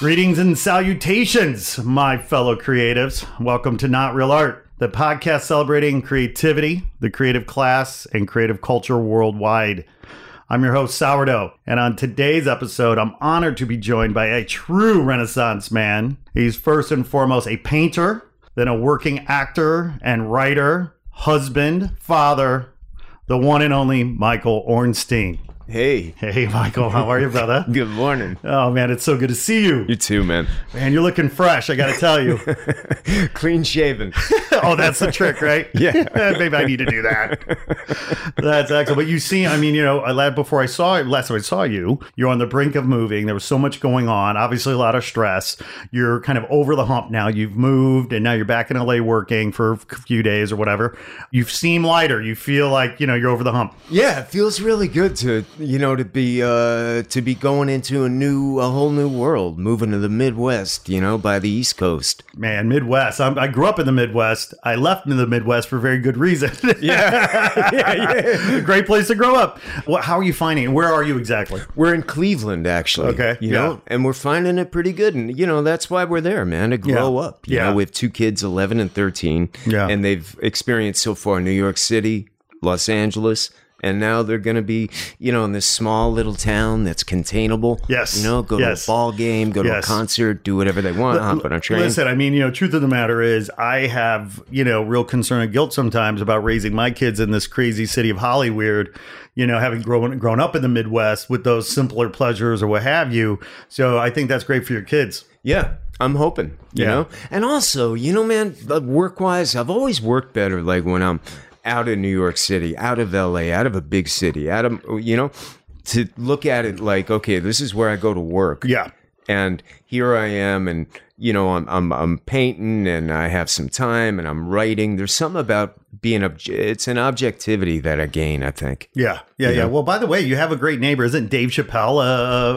Greetings and salutations, my fellow creatives. Welcome to Not Real Art, the podcast celebrating creativity, the creative class, and creative culture worldwide. I'm your host, Sourdough, and on today's episode, I'm honored to be joined by a true Renaissance man. He's first and foremost a painter, then a working actor and writer, husband, father, the one and only Michael Ornstein. Hey, Hey, Michael, how are you, brother? good morning. Oh man, it's so good to see you. You too, man. Man, you're looking fresh. I got to tell you. Clean shaven. oh, that's the trick, right? Yeah. Maybe I need to do that. That's excellent. But you see, I mean, you know, I lad before I saw last time I saw you, you're on the brink of moving. There was so much going on. Obviously, a lot of stress. You're kind of over the hump now. You've moved, and now you're back in LA working for a few days or whatever. You seem lighter. You feel like you know you're over the hump. Yeah, it feels really good to you know to be uh to be going into a new a whole new world, moving to the Midwest, you know, by the East Coast. Man, Midwest. I'm, I grew up in the Midwest. I left in the Midwest for very good reason. Yeah, yeah, yeah. Great place to grow up. Well, how are you finding it? Where are you exactly? We're in Cleveland, actually. Okay, you yeah. know, and we're finding it pretty good, and you know that's why we're there, man, to grow Yeah, up. You yeah. know, we have two kids, eleven and thirteen. Yeah. and they've experienced so far New York City, Los Angeles. And now they're going to be, you know, in this small little town that's containable. Yes, You know, go yes. to a ball game, go to a concert, do whatever they want, hop on a train. Listen, I mean, you know, truth of the matter is, I have, you know, real concern and guilt sometimes about raising my kids in this crazy city of Hollywood. You know, having grown grown up in the Midwest with those simpler pleasures or what have you. So I think that's great for your kids. Yeah, I'm hoping, you Yeah. know? And also, you know, man, uh, work wise, I've always worked better like when I'm out of New York City, out of LA, out of a big city, out of, you know, to look at it like, okay, this is where I go to work. Yeah, And here I am, and, you know, I'm, I'm, I'm painting and I have some time and I'm writing. There's something about being, obj- it's an objectivity that I gain, I think. yeah, yeah, yeah. Well, by the way, you have a great neighbor, isn't Dave Chappelle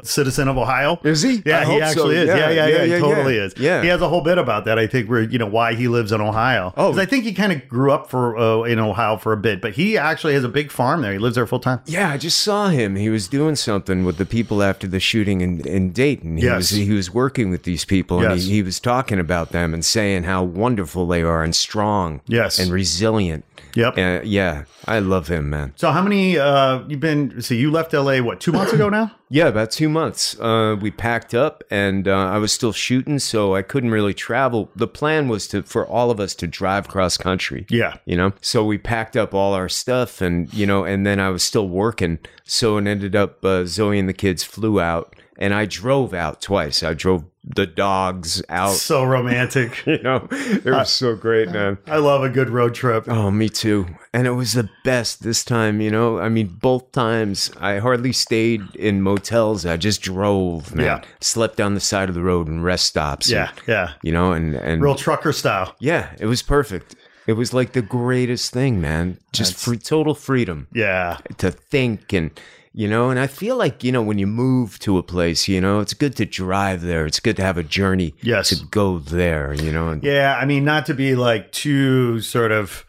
a citizen of Ohio? Is he? Yeah, I he hope so. actually is. Yeah, yeah, yeah, he totally yeah. is. Yeah. he has a whole bit about that. I think where you know why he lives in Ohio. Oh. I think he kind of grew up for uh, in Ohio for a bit, but he actually has a big farm there. He lives there full time. Yeah, I just saw him. He was doing something with the people after the shooting in, in Dayton. He Yes. was he was working with these people and he, he was talking about them and saying how wonderful they are and strong. Yes. And resilient. Yep. Uh, yeah, I love him, man. So how many uh you've been see you left LA what, 2 months ago now? Yeah, about two months. Uh, we packed up, and uh, I was still shooting, so I couldn't really travel. The plan was to for all of us to drive cross country. Yeah. you know. So we packed up all our stuff, and you know, and then I was still working. So it ended up uh, Zoe and the kids flew out, and I drove out twice. I drove the dogs out. So romantic. You know, it was so great, man. I love a good road trip. Oh, me too. And it was the best this time, you know. I mean, both times I hardly stayed in motels. I just drove, man. Yeah. Slept on the side of the road in rest stops. Yeah, and, yeah. you know, and and Real trucker style. yeah, it was perfect. It was like the greatest thing, man. Just free, total freedom Yeah. to think and you know and i feel like you know when you move to a place you know it's good to drive there it's good to have a journey Yes. to go there you know Yeah, I mean, not to be like too sort of,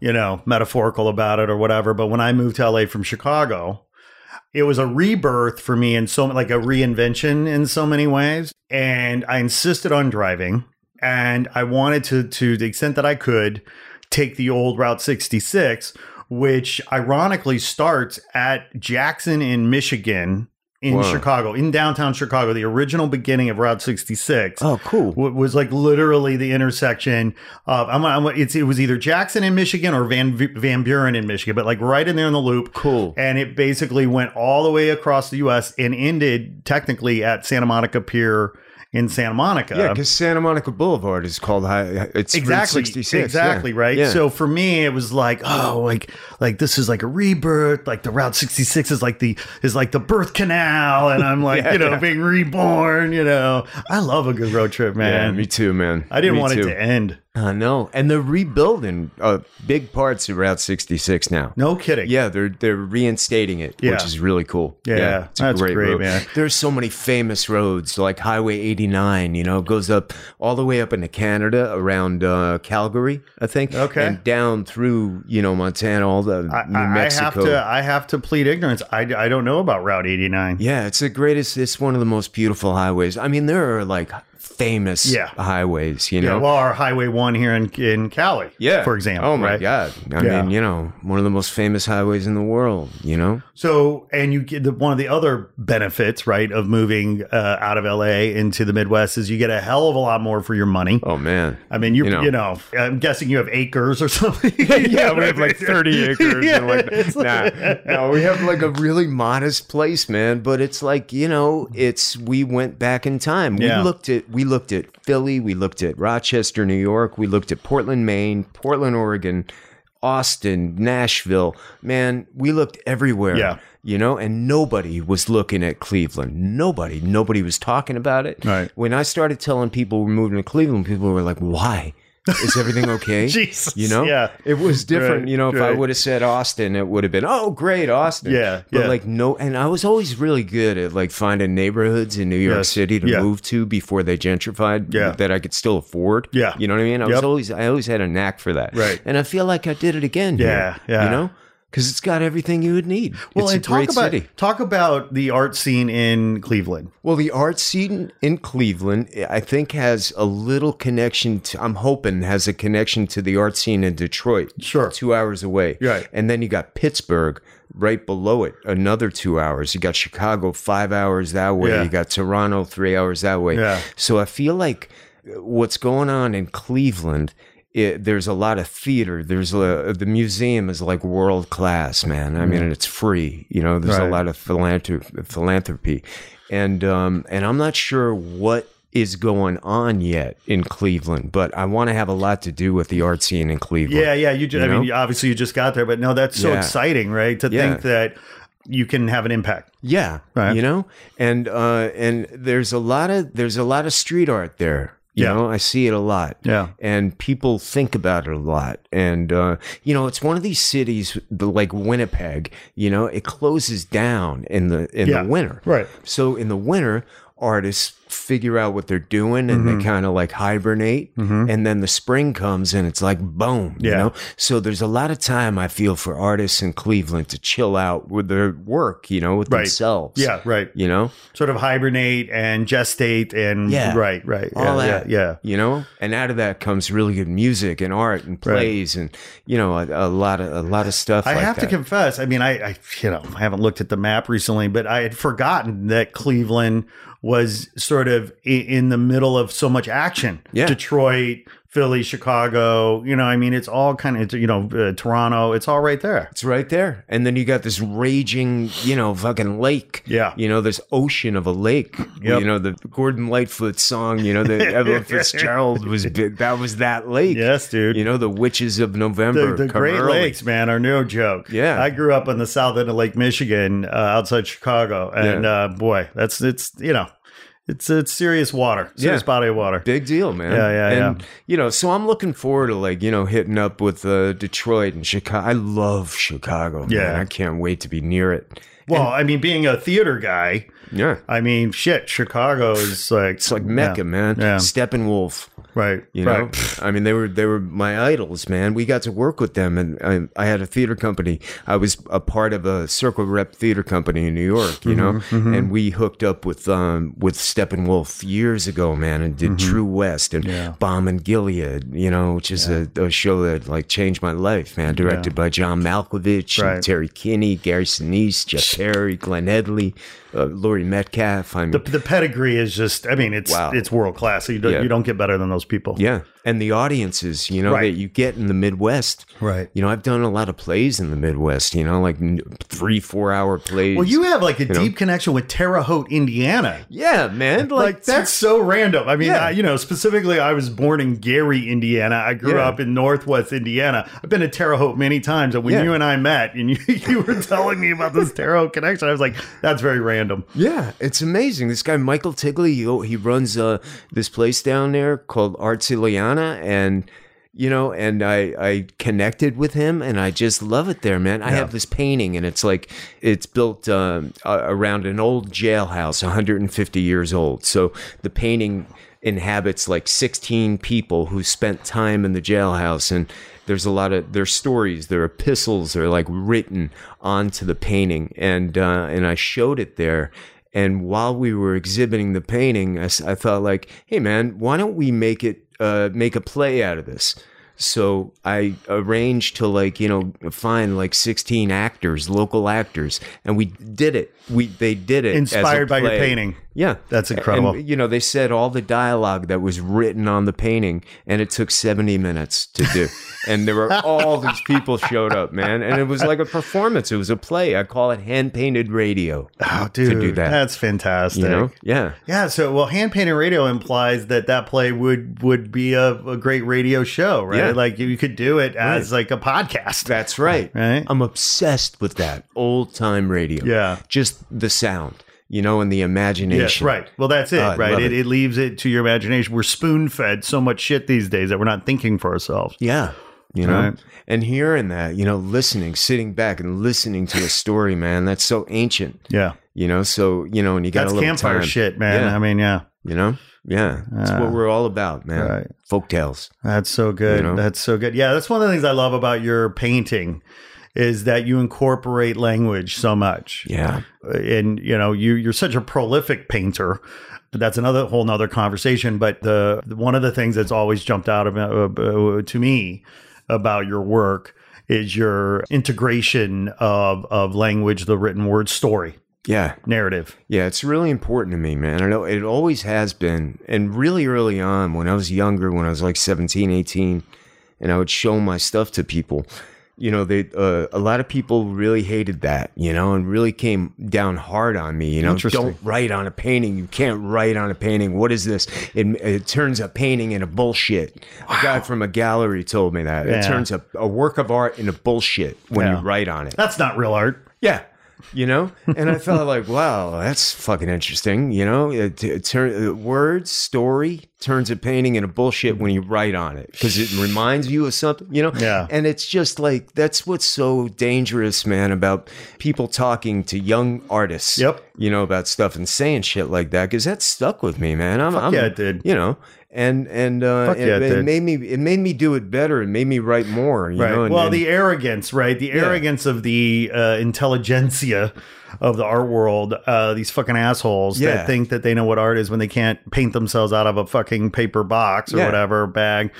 you know, metaphorical about it or whatever, but when I moved to LA from Chicago, it was a rebirth for me in so like a reinvention in so many ways. And I insisted on driving and I wanted to, to the extent that I could, take the old Route 66, which ironically starts at Jackson in Michigan in Wow. Chicago, in downtown Chicago, the original beginning of Route 66 oh cool w- was like literally the intersection of I'm, I'm it's it was either Jackson in Michigan or Van Van Buren in Michigan, but like right in there in the loop. Cool. And it basically went all the way across the U.S. and ended technically at Santa Monica Pier in Santa Monica. Yeah, because Santa Monica Boulevard is called High. It's Route exactly 66. exactly yeah. right Yeah. so for me it was like oh like like this is like a rebirth like the route 66 is like the is like the birth canal and i'm like Yeah, you know being reborn you know i love a good road trip yeah, man me too, man. i didn't Me want too. it to end I know, and they're rebuilding uh, big parts of Route 66 now. no kidding Yeah, they're they're reinstating it, Yeah. which is really cool. Yeah, it's a that's great, road. man. There's so many famous roads, like Highway 89. You know, goes up all the way up into Canada around uh, Calgary, I think. Okay. and down through you know Montana, all the I, New I- I Mexico. have to i have to plead ignorance i, I don't know about route 89 Yeah, it's the greatest. It's one of the most beautiful highways. I mean, there are like famous Yeah. highways. You yeah, know. well our highway one here in in cali yeah, for example Oh my right? God! I Yeah. mean, you know, one of the most famous highways in the world. You know. So, and you get the, one of the other benefits, right, of moving uh, out of LA into the Midwest is you get a hell of a lot more for your money. Oh man. I mean, you You know. you know, I'm guessing you have acres or something. yeah, we have like 30 acres. Yeah, and like, nah, no, we have like a really modest place, man. But it's like you know, it's we went back in time. We looked at we looked at Philly, we looked at Rochester, New York, we looked at Portland, Maine, Portland, Oregon, Austin, Nashville. Man, we looked everywhere. Yeah. You know, and nobody was looking at Cleveland. Nobody, nobody was talking about it. Right. When I started telling people we're moving to Cleveland, people were like, "Why? Is everything okay?" Jesus, You know, yeah. it was different. Right, you know, if I would have said Austin, it would have been, oh, great, Austin. Yeah, But yeah. like, no, and I was always really good at like finding neighborhoods in New York Yes, City to yeah. move to before they gentrified Yeah. that I could still afford. Yeah. You know what I mean? I Yep. was always, I always had a knack for that. Right. And I feel like I did it again. Yeah, here, yeah. You know? Because it's got everything you would need. Well, it's and talk about city. talk about the art scene in Cleveland. Well, the art scene in Cleveland, I think, has a little connection to, I'm hoping, has a connection to the art scene in Detroit. Sure. Two hours away. Right. And then you got Pittsburgh right below it, another two hours. You got Chicago five hours that way. Yeah. You got Toronto three hours that way. Yeah. So I feel like what's going on in Cleveland. It, there's a lot of theater. There's a, the museum is like world class, man. I mean, it's free. You know, there's Right. a lot of philanthropy, philanthropy, and um, and I'm not sure what is going on yet in Cleveland, but I want to have a lot to do with the art scene in Cleveland. Yeah, yeah. You, just, You I mean, obviously you just got there, but no, that's so Yeah. exciting, right? To Yeah. think that you can have an impact. Yeah, Right. you know, and uh, and there's a lot of there's a lot of street art there. You Yeah. know, I see it a lot. Yeah. and people think about it a lot. And uh, you know, it's one of these cities the- like Winnipeg. You know, it closes down in the in Yeah. the winter. Right. So in the winter, artists figure out what they're doing and they mm-hmm. kind of like hibernate. Mm-hmm. And then the spring comes and it's like boom. You know, so there's a lot of time I feel for artists in Cleveland to chill out with their work. You know, with Right. themselves. Yeah, right. You know, Sort of hibernate and gestate and Yeah. right, right. all yeah, that. yeah, yeah. You know, and out of that comes really good music and art and plays and you know a, a lot of a lot of stuff. I like have to confess. I mean, I, I, you know, I haven't looked at the map recently, but I had forgotten that Cleveland was sort of in the middle of so much action. Yeah. Detroit, Philly, Chicago. You know, I mean, it's all kind of, you know, uh, Toronto. It's all right there. It's right there. And then you got this raging, you know, fucking lake. Yeah. You know, this ocean of a lake. Yep. You know, the Gordon Lightfoot song, you know, that Edmund Fitzgerald was, that was that lake. Yes, dude. You know, the witches of November. the, the Great early. Lakes, man, are no joke. Yeah. I grew up on the south end of Lake Michigan, uh, outside Chicago, and Yeah. uh, boy, that's it's you know, it's it's serious water, serious Yeah. body of water. Big deal, man. Yeah, yeah, and, You know, so I'm looking forward to like you know hitting up with uh, Detroit and Chicago. I love Chicago. Man. Yeah. I can't wait to be near it. Well, I mean, being a theater guy, Yeah, I mean, shit, Chicago is like it's like Mecca, yeah, man. Yeah, Steppenwolf. right. You know, right. I mean, they were they were my idols, man. We got to work with them, and I, I had a theater company. I was a part of a Circle Rep theater company in New York, you know, Mm-hmm, and we hooked up with um with Steppenwolf years ago, man, and Mm-hmm. did True West and Balm in Gilead, you know, which is a, a show that like changed my life, man. Directed by John Malkovich, and Right. Terry Kinney, Gary Sinise, Jeff Perry, Glenne Headly, uh, Laurie Metcalf. I mean, The, the pedigree is just, I mean, it's Wow. it's world class. So you don't Yeah. you don't get better than those people. Yeah, and the audiences, you know, Right. that you get in the Midwest. Right. You know, I've done a lot of plays in the Midwest. You know, like three, four hour plays. Well, you have like a know? deep connection with Terre Haute, Indiana. yeah, man. Like, Like that's so random. I mean, Yeah. I, you know, specifically, I was born in Gary, Indiana. I grew Yeah. up in Northwest Indiana. I've been to Terre Haute many times, and when Yeah. you and I met, and you, you were telling me about this Terre Haute connection, I was like, "That's very random." Yeah, it's amazing. This guy Michael Tigley, he, he runs uh, this place down there called And you know, and I I connected with him, and I just love it there, man. I have this painting, and it's like it's built um, around an old jailhouse, 150 years old. So the painting inhabits like 16 people who spent time in the jailhouse and there's a lot of their stories their epistles are like written onto the painting and uh, and I showed it there and while we were exhibiting the painting I thought like hey man why don't we make it uh, make a play out of this. So I arranged to like you know find like 16 actors local actors and we did it we they did it Inspired by your painting. yeah That's incredible. and, you know, they said all the dialogue that was written on the painting, and it took 70 minutes to do. and there were all these people showed up, man. And it was like a performance. It was a play. I call it hand painted radio. Oh, dude, to do that. that's fantastic. You know? Yeah. Yeah, so well, hand painted radio implies that that play would would be a, a great radio show, right? Yeah. Like you could do it as like a podcast. That's right. Right. I'm obsessed with that old time radio. Yeah. Just the sound, you know, and the imagination. Yes, right. Well, that's it, I right? It, it. it leaves it to your imagination. We're spoon fed so much shit these days that we're not thinking for ourselves. Yeah. You know, Right. and hearing that, you know, listening, sitting back and listening to a story, man, that's so ancient. Yeah, You know, so you know, and you got that's a little campfire time. shit, man. Yeah. I mean, yeah, You know, yeah, that's Ah. what we're all about, man. Right. Folk tales. that's so good. You know? That's so good. Yeah, that's one of the things I love about your painting is that you incorporate language so much. Yeah, and you know you you're such a prolific painter that's another whole nother conversation but the one of the things that's always jumped out of uh, to me about your work is your integration of of language the written word story yeah, narrative yeah. It's really important to me, man. I know it always has been, and really early on when I was younger, when I was like 17, 18, and I would show my stuff to people. You know, they uh, a lot of people really hated that, you know, and really came down hard on me. You know, don't write on a painting. You can't write on a painting. What is this? It, it turns a painting into bullshit. A guy from a gallery told me that Yeah. it turns a, a work of art into bullshit when Yeah. you write on it. that's not real art Yeah. You know, and I felt like, wow, that's fucking interesting. You know, it, it turn uh, words, story turns a painting into bullshit when you write on it because it reminds you of something. You know, Yeah. And it's just like that's what's so dangerous, man, about people talking to young artists. Yep. You know about stuff and saying shit like that because that stuck with me, man. I'm, I'm yeah, it did. You know, and and uh, yeah, it made me it made me do it better. It made me write more. You right know, and, well and- the arrogance right the arrogance of the uh, intelligentsia of the art world uh, these fucking assholes Yeah. that think that they know what art is when they can't paint themselves out of a fucking paper box or Yeah. whatever bag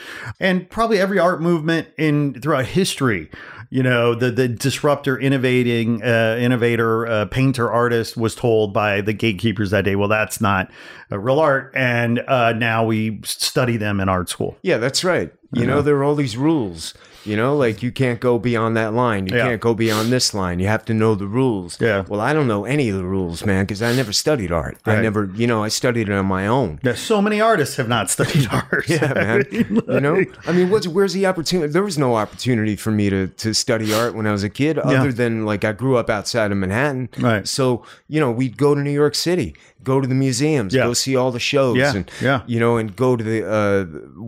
and probably every art movement in throughout history you know the the disruptor innovating uh, innovator uh, painter artist was told by the gatekeepers that day well that's not real art and uh, now we study them in art school Yeah, that's right. You know, there are all these rules. You know, like you can't go beyond that line. You Yeah. can't go beyond this line. You have to know the rules. Yeah. Well, I don't know any of the rules, man, because I never studied art. I never, you know, I studied it on my own. There's so many artists have not studied art. Yeah, man. I mean, you know, I mean, what's where's the opportunity? There was no opportunity for me to to study art when I was a kid, other than like I grew up outside of Manhattan. Right. So you know, we'd go to New York City, go to the museums, Yeah. go see all the shows, Yeah, and yeah. you know, and go to the uh,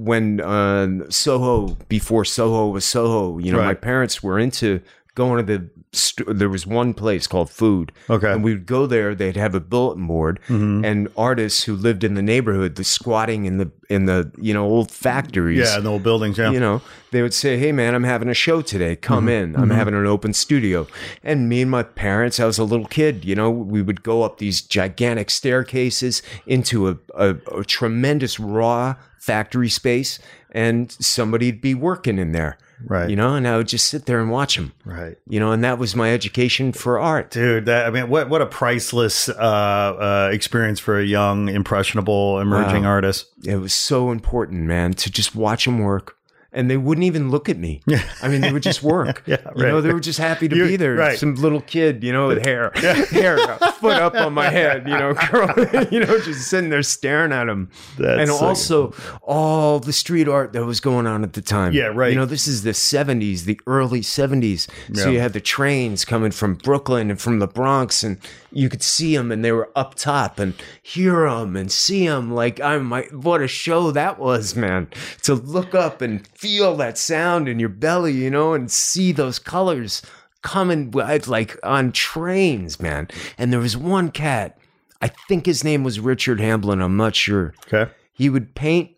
when uh, Soho before Soho was Soho. You know, my parents were into going to the. St- there was one place called Food. Okay. Mm-hmm. And we'd go there. They'd have a bulletin board, and artists who lived in the neighborhood, the squatting in the in the you know old factories. Yeah, in the old buildings. Yeah. You know, they would say, "Hey, man, I'm having a show today. Come Mm-hmm. in. I'm having an open studio." And me and my parents, I was a little kid. You know, we would go up these gigantic staircases into a, a, a tremendous raw factory space, and somebody'd be working in there. Right. You know, and I would just sit there and watch them. Right. You know, and that was my education for art. Dude, that I mean, what what a priceless uh, uh, experience for a young, impressionable, emerging Wow. artist. It was so important, man, to just watch them work. And they wouldn't even look at me. I mean, they would just work. Yeah, right. You know, they were just happy to You- be there. right. Some little kid, you know, with hair, hair, foot up on my head, you know, curl, you know, just sitting there staring at them. That's and so also all the street art that was going on at the time. Yeah, right. You know, this is the 70s, the early 70s. So Yeah. you had the trains coming from Brooklyn and from the Bronx, and you could see them, and they were up top, and hear them and see them. Like, I'm my, what a show that was, man. To look up and feel that sound in your belly, you know, and see those colors coming like on trains, man. And there was one cat. I think his name was Richard Hambleton. I'm not sure Okay. he would paint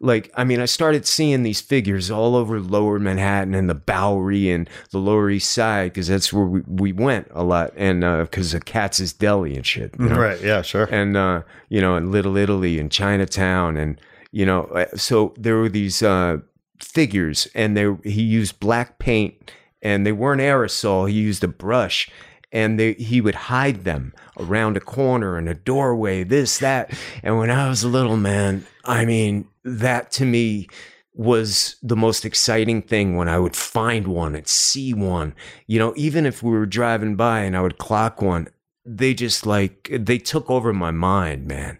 like i mean i started seeing these figures all over lower manhattan and the bowery and the lower east side because that's where we, we went a lot and because of katz's deli and shit you know? Right. Yeah. Sure. and uh, you know, in Little Italy and Chinatown, and you know, uh, so there were these uh, figures, and they he used black paint, and they weren't aerosol. He used a brush, and they he would hide them around a corner and a doorway, this that. And when I was a little man, I mean, that to me was the most exciting thing when I would find one and see one. You know, even if we were driving by and I would clock one, they just like they took over my mind, man.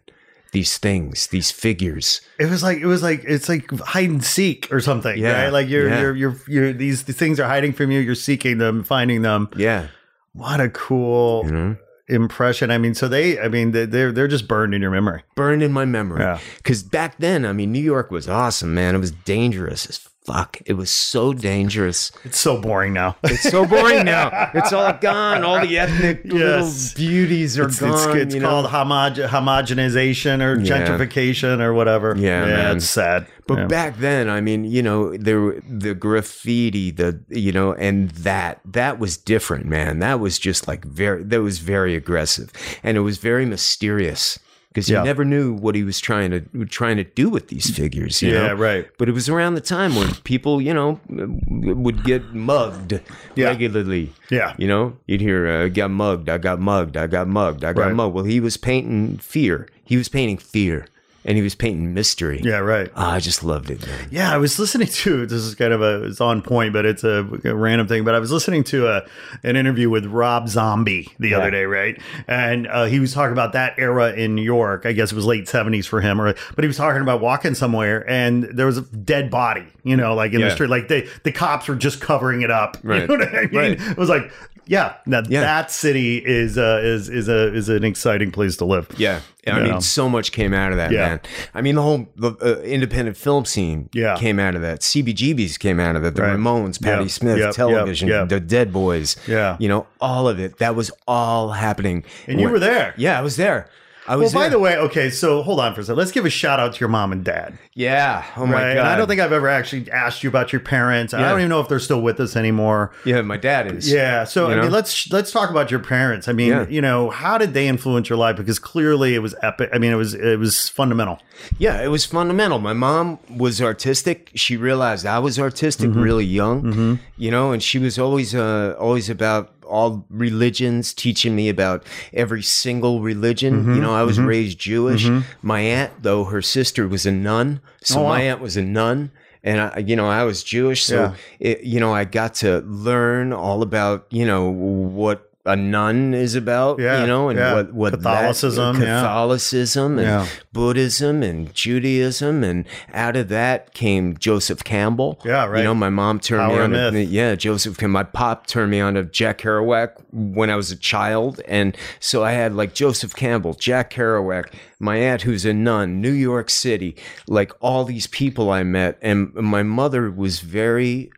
These things, these figures. It was like it was like it's like hide and seek or something. Yeah, Right? Like you're yeah. you're you're you're these these things are hiding from you. You're seeking them, finding them. Yeah. What a cool know? impression. I mean, so they. I mean, they- they're they're just burned in your memory. Burned in my memory. Yeah. Cause back then, I mean, New York was awesome, man. It was dangerous as fuck. It was so dangerous. It's so boring now. It's so boring now. It's all gone. All the ethnic Yes. little beauties are It's, gone. it's, it's you know? called homoge- homogenization or Yeah. gentrification or whatever. Yeah, man. it's sad. But Yeah. back then, I mean, you know, there the graffiti, the you know, and that that was different, man. That was just like very that was very aggressive, and it was very mysterious because Yeah. you never knew what he was trying to trying to do with these figures. You yeah, know? right. But it was around the time when people, you know, would get mugged Yeah. regularly. Yeah. You know, you'd hear, uh, I got mugged, I got mugged, I got mugged, I got Right. mugged. Well, he was painting fear. He was painting fear. And he was painting mystery. Yeah, right. Ah, I just loved it, man. Yeah, I was listening to this is kind of a it's on point, but it's a, a random thing. But I was listening to a an interview with Rob Zombie the other day, right? And uh, he was talking about that era in New York. I guess it was late seventies for him, or but he was talking about walking somewhere and there was a dead body, you know, like in the street, like they the cops were just covering it up. Right. You know what I mean? Right. It was like. Yeah, now Yeah. that city is uh, is is a is an exciting place to live. Yeah. I Yeah. mean, so much came out of that, Yeah. man. I mean, the whole the, uh, independent film scene Yeah. came out of that. CBGBs came out of that. The Right. Ramones, Patti Yeah. Smith, Yep. television, Yep. Yep. the Dead Boys. Yeah. You know, all of it. That was all happening. And you were there. Yeah, I was there. I Well, was by there. the way, okay, so hold on for a second. Let's give a shout out to your mom and dad. yeah. Oh my Right. God. And I don't think I've ever actually asked you about your parents. I don't even know if they're still with us anymore. Yeah, my dad is. Yeah. So I know? mean, let's let's talk about your parents. I mean, Yeah. you know, how did they influence your life? Because clearly it was epic. I mean, it was it was fundamental. Yeah, it was fundamental. My mom was artistic. She realized I was artistic really young, you know, and she was always uh, always about all religions, teaching me about every single religion. Mm-hmm. You know, I was mm-hmm. raised Jewish. Mm-hmm. My aunt, though, her sister was a nun, so Oh, wow. my aunt was a nun. And I, you know, I was Jewish, so Yeah. it, you know, I got to learn all about, you know, what a nun is about, Yeah, you know, and yeah. what what that- Catholicism, yeah. And. Buddhism and Judaism, and out of that came Joseph Campbell. Yeah, right. You know, my mom turned Power me on. To, myth. yeah, Joseph. Campbell. My pop turned me on to Jack Kerouac when I was a child, and so I had like Joseph Campbell, Jack Kerouac, my aunt who's a nun, New York City, like all these people I met, and my mother was very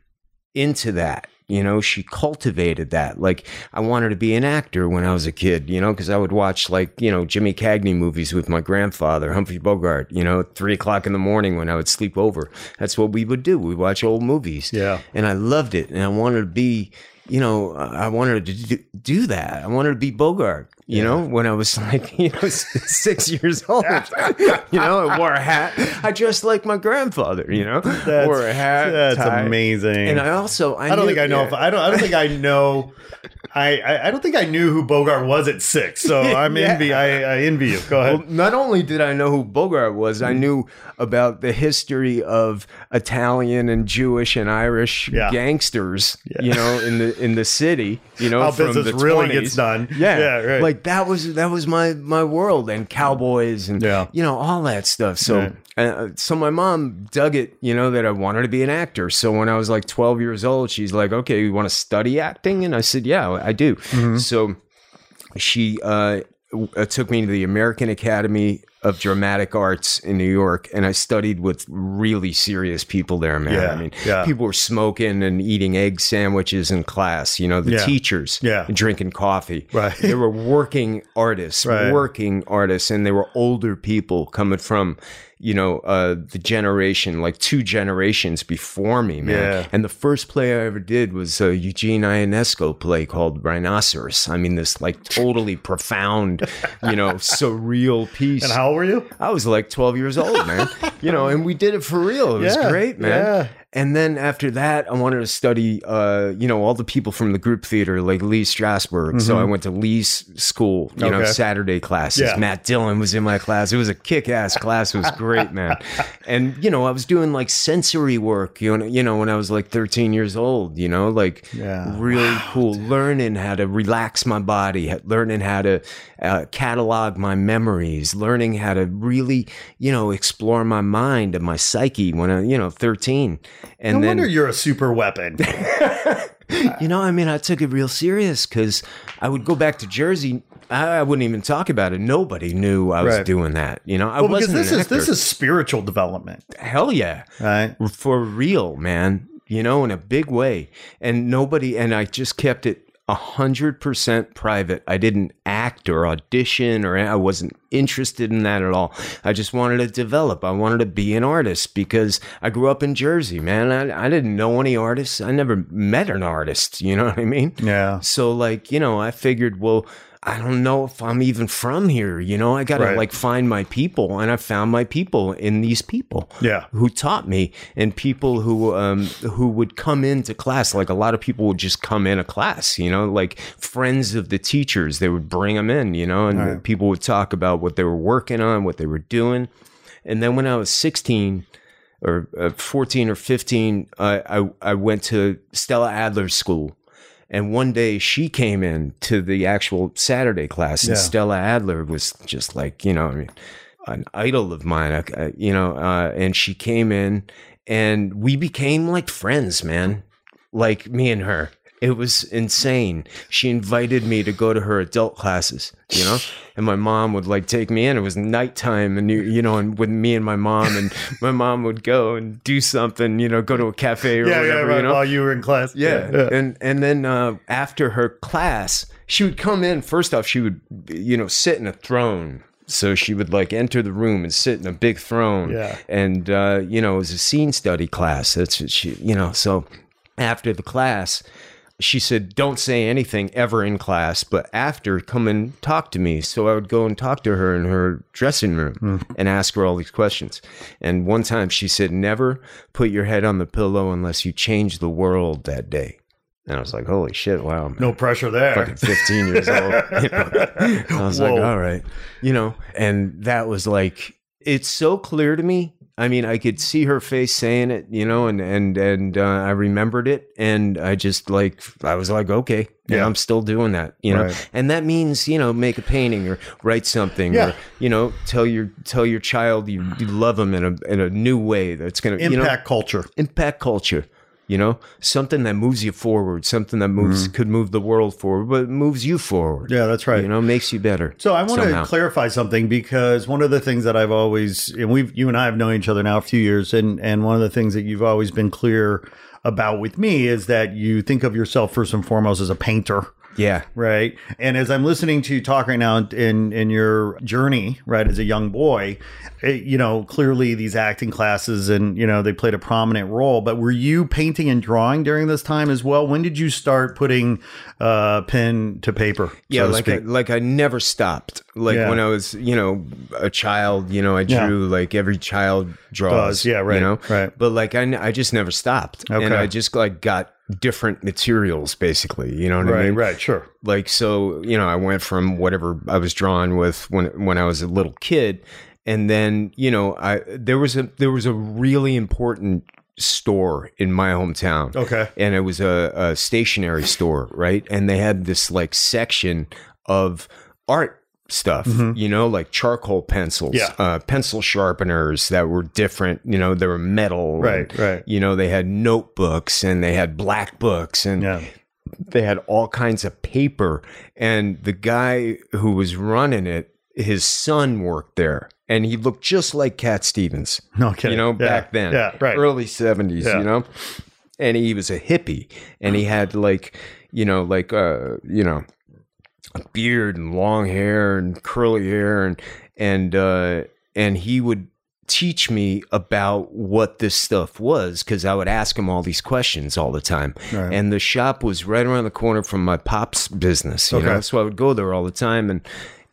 into that. You know, she cultivated that. Like, I wanted to be an actor when I was a kid, you know, because I would watch, like, you know, Jimmy Cagney movies with my grandfather, Humphrey Bogart, you know, three o'clock in the morning when I would sleep over. That's what we would do. We watch old movies. Yeah. And I loved it. And I wanted to be, you know, I wanted to do, do that. I wanted to be Bogart. You know, when I was like, you know, six years old. you know, I wore a hat. I dressed like my grandfather, you know, That's, wore a hat. That's tie. amazing. And I also, I, I don't knew- think I know yeah. if I don't. I don't think I know. I, I I don't think I knew who Bogart was at six. So I'm Yeah. envy. I, I envy you. Go ahead. Well, not only did I know who Bogart was, I mm-hmm. knew about the history of Italian and Jewish and Irish Yeah. gangsters, you know, in the in the city, you know, How from business the really 20s. gets done. Yeah, Yeah, right. Like that was that was my my world and cowboys and Yeah. you know all that stuff. So. Right. Uh, so my mom dug it, you know, that I wanted to be an actor. So when I was like 12 years old, she's like, "Okay, you want to study acting?" And I said, "Yeah, I do." Mm-hmm. So she uh, uh, took me to the American Academy of Dramatic Arts in New York, and I studied with really serious people there, man. Yeah, I mean, yeah. people were smoking and eating egg sandwiches in class. You know, the Yeah. teachers, Yeah. drinking coffee. Right. They were working artists, Right. working artists, and they were older people coming from. You know, uh, the generation, like two generations before me, man. Yeah. And the first play I ever did was a Eugene Ionesco play called Rhinoceros. I mean, this like totally profound, you know, surreal piece. and how old were you? I was like 12 years old, man. you know, and we did it for real. It was great, man. yeah. And then after that, I wanted to study, uh, you know, all the people from the group theater, like Lee Strasberg. So I went to Lee's school, you know, Mm-hmm. Saturday classes. Yeah. Matt Dillon was in my class. It was a kick ass class. It was great, man. And, you know, I was doing like sensory work, you know, you know, when I was like 13 years old, you know, like Yeah. really cool. Learning how to relax my body, learning how to uh, catalog my memories, learning how to really, you know, explore my mind and my psyche when I, you know, 13. And No then, wonder you're a super weapon. you know, I mean, I took it real serious because I would go back to Jersey. I, wouldn't even talk about it. Nobody knew I was Right. doing that. You know, I Well, wasn't this an is this is spiritual development, hell yeah right? for real, man. You know, in a big way. And nobody, and I just kept it a hundred percent private. I didn't act or audition, or I wasn't interested in that at all. I just wanted to develop. I wanted to be an artist because I grew up in Jersey, man. I, I didn't know any artists. I never met an artist. You know what I mean? Yeah. So like, you know, I figured, well, I don't know if I'm even from here. You know, I got to Right. like find my people, and I found my people in these people Yeah. who taught me and people who um who would come into class like a lot of people would just come in a class you know like friends of the teachers they would bring them in you know and Right. people would talk about what they were working on what they were doing and then when i was 16 or uh, 14 or 15 uh, I I went to Stella Adler's school and one day she came in to the actual Saturday class, and Yeah. Stella Adler was just like, you know, I mean, an idol of mine, I- I- you know, uh, and she came in and we became like friends, man. Like me and her. It was insane. She invited me to go to her adult classes, you know, and my mom would like take me in. It was nighttime, and you, you know, and with me and my mom, and my mom would go and do something, you know, go to a cafe or Yeah, yeah, right, you know. while you were in class. Yeah. And and then uh, after her class, she would come in. First off, she would you know sit in a throne. So she would like enter the room and sit in a big throne. Yeah. And uh, you know, it was a scene study class. That's what she you know, so after the class, she said, Don't say anything ever in class, but after come and talk to me. So I would go and talk to her in her dressing room hmm. and ask her all these questions. And one time she said, Never put your head on the pillow unless you change the world that day. And I was like, Holy shit, wow. man. No pressure there. Fucking 15 years old. I was like, all right. You know, and that was like, it's so clear to me. I mean, I could see her face saying it, you know, and and and uh, I remembered it, and I just like I was like, okay, yeah. I'm still doing that, you know, Right. and that means you know, make a painting or write something, Yeah. or you know, tell your tell your child you, you love them in a in a new way that's gonna you know Impact culture. impact culture you know something that moves you forward something that moves mm-hmm. could move the world forward but moves you forward. Yeah, that's right. you know makes you better So I want somehow. to clarify something because one of the things that I've always and we've you and I have known each other now a few years and and one of the things that you've always been clear about with me is that you think of yourself first and foremost as a painter Yeah. right? And as I'm listening to you talk right now in in your journey, right, as a young boy, it, you know, clearly these acting classes and you know they played a prominent role. But were you painting and drawing during this time as well? When did you start putting uh, pen to paper? Yeah, so to like I, like I never stopped. Like Yeah. when I was, you know, a child, you know, I Yeah. drew like every child draws. Does, yeah, right, You know, right. But like I I just never stopped, and Okay. I just like got different materials, basically. You know what I right, mean? right, sure. like so you know i went from whatever i was drawing with when when i was a little kid and then you know i there was a there was a really important store in my hometown Okay. and it was a, a stationery store right and they had this like section of art stuff you know like charcoal pencils Mm-hmm. Yeah. uh, pencil sharpeners that were different you know they were metal and, Right, right. you know they had notebooks and they had black books and Yeah. they had all kinds of paper and the guy who was running it his son worked there and he looked just like cat stevens No kidding. you know Yeah, back then Yeah, right. early 70s Yeah. you know and he was a hippie and he had like you know like uh you know beard and long hair and curly hair and and uh and he would teach me about what this stuff was because I would ask him all these questions all the time. Right. And the shop was right around the corner from my pop's business, you Okay. know. So I would go there all the time and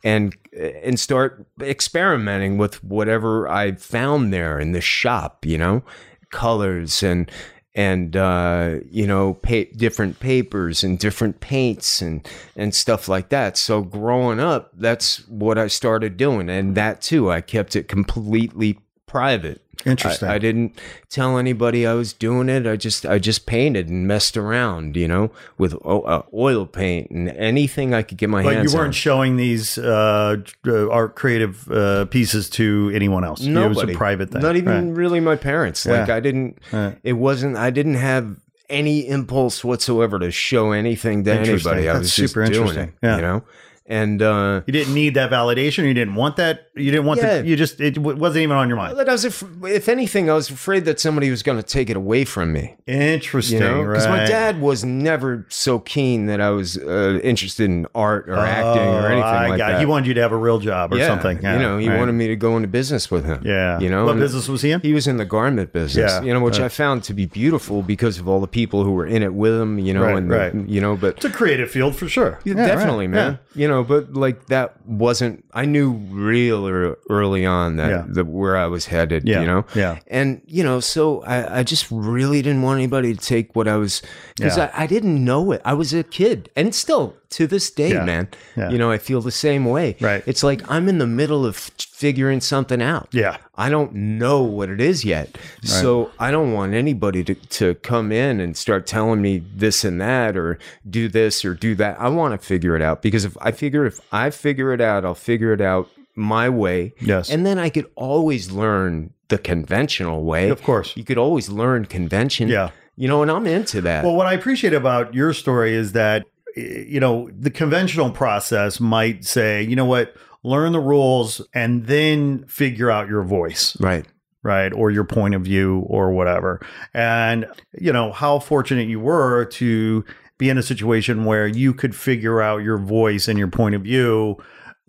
and and start experimenting with whatever I found there in the shop, you know, colors and and uh, you know pa- different papers and different paints and and stuff like that. So growing up, that's what I started doing, and that too, I kept it completely private. Interesting. I, I didn't tell anybody I was doing it. I just I just painted and messed around, you know, with o- uh, oil paint and anything I could get my but hands But you weren't showing these uh, uh, art creative uh, pieces to anyone else. It was a private thing. Not even Right. really my parents. Like Yeah. I didn't. Right. It wasn't. I didn't have any impulse whatsoever to show anything to anybody. I That's was just super doing interesting. it. Yeah. You know, and uh, You didn't need that validation. You didn't want that. You didn't want Yeah. the. You just it w- wasn't even on your mind. I was. Af- if anything, I was afraid that somebody was going to take it away from me. Interesting, You know, because my dad was never so keen that I was uh, interested in art or acting or Oh, anything I like got that. He wanted you to have a real job or yeah, something. Yeah, you know, he right. wanted me to go into business with him. Yeah, you know, what and- business was he in? He was in the garment business, Yeah, you know, which right. I found to be beautiful because of all the people who were in it with him, you know, and the, you know, but It's a creative field for sure. definitely, man. You know, but like that wasn't. I knew real early on that Yeah. the, where I was headed. Yeah, You know. yeah. And you know, so I, I just really didn't want anybody to take what I was because Yeah. I, I didn't know it. I was a kid, and still to this day, Yeah, man. yeah. You know, I feel the same way. Right. It's like I'm in the middle of figuring something out. Yeah. I don't know what it is yet. So I don't want anybody to, to come in and start telling me this and that or do this or do that. I want to figure it out because if I figure if I figure it out, I'll figure it out my way. Yes. And then I could always learn the conventional way. Of course. You could always learn convention. Yeah. You know, and I'm into that. Well, what I appreciate about your story is that, you know, the conventional process might say, you know what, learn the rules and then figure out your voice, right. right? Or your point of view or whatever. And, you know, how fortunate you were to be in a situation where you could figure out your voice and your point of view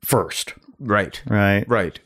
first, Right. right? Right.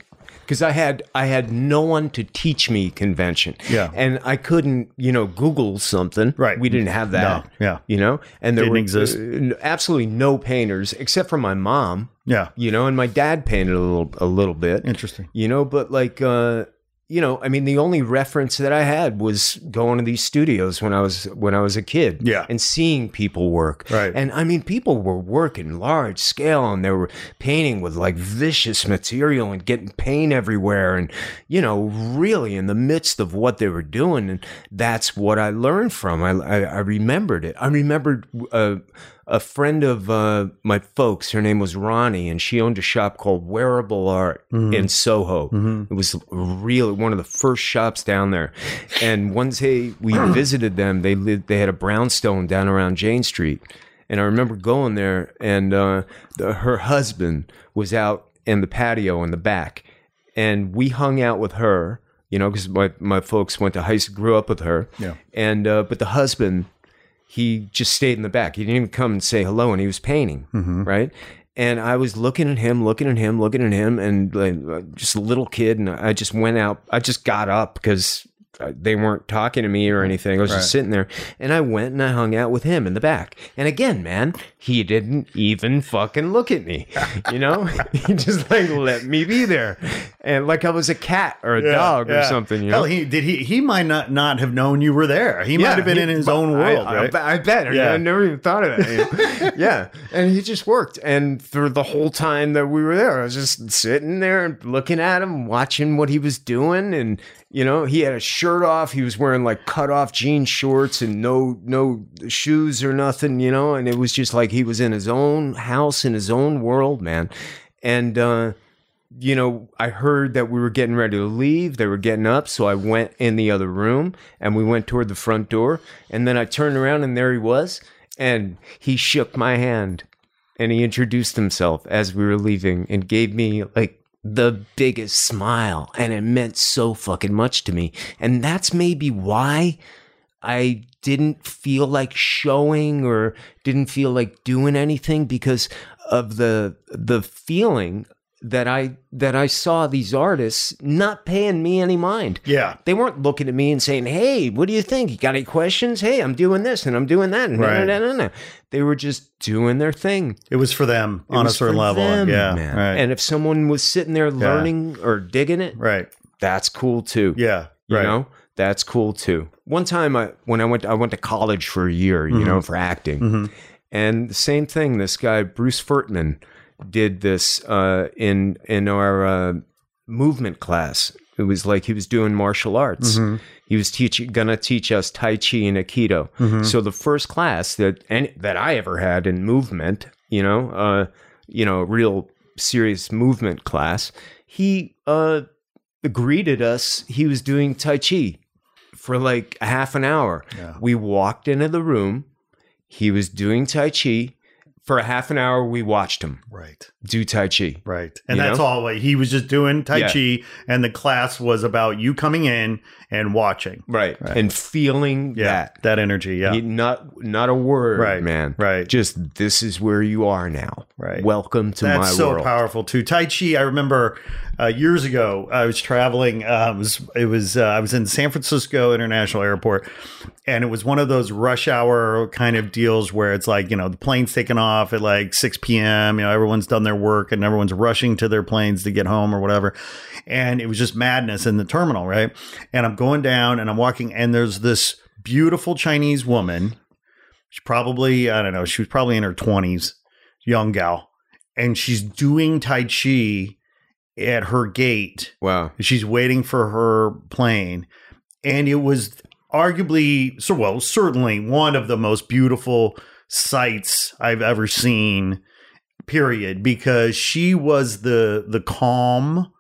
Because I had I had no one to teach me convention. Yeah. And I couldn't, you know, Google something. Right. We didn't have that. No, yeah. You know? And there Didn't were exist. uh, absolutely no painters except for my mom, Yeah. you know, and my dad painted a little a little bit. Interesting. You know, but like uh you know, I mean, the only reference that I had was going to these studios when I was when I was a kid, Yeah. and seeing people work, Right. And I mean, people were working large scale, and they were painting with like vicious material and getting paint everywhere, and you know, really in the midst of what they were doing, and that's what I learned from. I I, I remembered it. I remembered. Uh, a friend of uh, my folks, her name was Ronnie, and she owned a shop called Wearable Art in Soho. It was really one of the first shops down there. And one day we visited them. They lived, they had a brownstone down around Jane Street, and I remember going there, and uh, the, her husband was out in the patio in the back, and we hung out with her. You know, because my, my folks went to high school, grew up with her. Yeah. And uh, but the husband he just stayed in the back. He didn't even come and say hello, and he was painting, mm-hmm. right? And I was looking at him, looking at him, looking at him, and like, just a little kid. And I just went out. I just got up because Uh, they weren't talking to me or anything. I was Right. just sitting there, and I went and I hung out with him in the back. And again, man, he didn't even fucking look at me. You know, he just like let me be there, and like I was a cat or a dog or something. You Hell, know, he did he he might not not have known you were there. He might have been he- in his own world, I, right? I, bet. I- Yeah. I never even thought of that. yeah, and he just worked. And for the whole time that we were there, I was just sitting there looking at him, watching what he was doing, and you know, he had a shirt off. He was wearing like cut off jean shorts and no no shoes or nothing. You know, and it was just like he was in his own house in his own world, man. And uh, you know, I heard that we were getting ready to leave. They were getting up. So I went in the other room and we went toward the front door. And then I turned around and there he was. And he shook my hand and he introduced himself as we were leaving and gave me like the biggest smile. And it meant so fucking much to me. And that's maybe why I didn't feel like showing or didn't feel like doing anything because of the the feeling that I that I saw these artists not paying me any mind. yeah. They weren't looking at me and saying, "Hey, what do you think? You got any questions? Hey, I'm doing this and I'm doing that." And Right. no, no, no, no. They were just doing their thing It was for them It on a certain level. them, yeah. man. Right. And if someone was sitting there learning or digging it, right. that's cool too. Yeah. You right. know, that's cool too. One time, I when I went, I went to college for a year. You know, for acting, Mhm. and the same thing. This guy Bruce Furtman did this uh, in in our uh, movement class. It was like he was doing martial arts. Mm-hmm. He was teaching, gonna teach us Tai Chi and Aikido. Mm-hmm. So the first class that any, that I ever had in movement, you know, uh, you know, real serious movement class, he uh, greeted us. He was doing Tai Chi for like a half an hour. Yeah. We walked into the room. He was doing Tai Chi. For a half an hour, we watched him Right. Do Tai Chi. Right. And that's know? all. Like, he was just doing Tai Yeah. Chi, and the class was about you coming in and watching. Right. Right. And feeling Yeah. that. That, energy. Yeah. Not not a word, Right, man. right. Just this is where you are now. Right. Welcome to That's my so world. So powerful too. Tai Chi. I remember uh, years ago. I was traveling. Uh, it was it was uh, I was in San Francisco International Airport, and it was one of those rush hour kind of deals where it's like you know the plane's taking off at like six p.m. You know everyone's done their work and everyone's rushing to their planes to get home or whatever, and it was just madness in the terminal, right? And I'm going down and I'm walking, and there's this beautiful Chinese woman. She's probably I don't know. She was probably in her twenties, young gal and she's doing Tai Chi at her gate. wow. She's waiting for her plane. And it was arguably, so well, certainly one of the most beautiful sights I've ever seen, period, because she was the the calm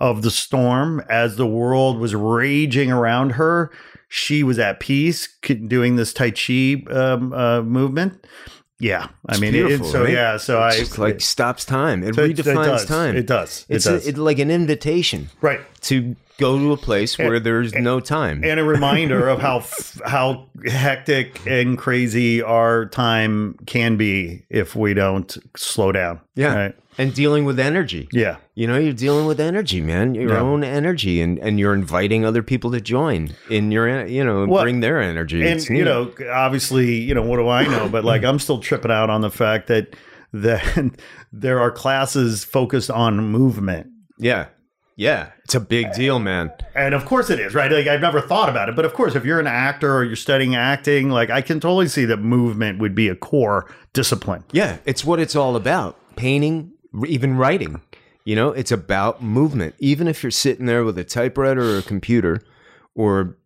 of the storm as the world was raging around her. She was at peace doing this Tai Chi um, uh, movement. Yeah. I mean, it, so right? yeah. So It's I just like stops time. It it- redefines it does. time. It does. It It's does. A, it, like an invitation right. to go to a place where there's no time. And a reminder of how how hectic and crazy our time can be if we don't slow down. yeah. Right? And dealing with energy. Yeah. You know, you're dealing with energy, man. Your Yeah. own energy, and, and you're inviting other people to join in your, you know, Well, bring their energy. And It's you neat. know, obviously, you know, what do I know? But like, I'm still tripping out on the fact that that there are classes focused on movement. yeah, yeah, it's a big deal, man. And of course it is, right? Like I've never thought about it, but of course, if you're an actor or you're studying acting, like I can totally see that movement would be a core discipline. Yeah, it's what it's all about. Painting, even writing. You know, it's about movement. Even if you're sitting there with a typewriter or a computer or,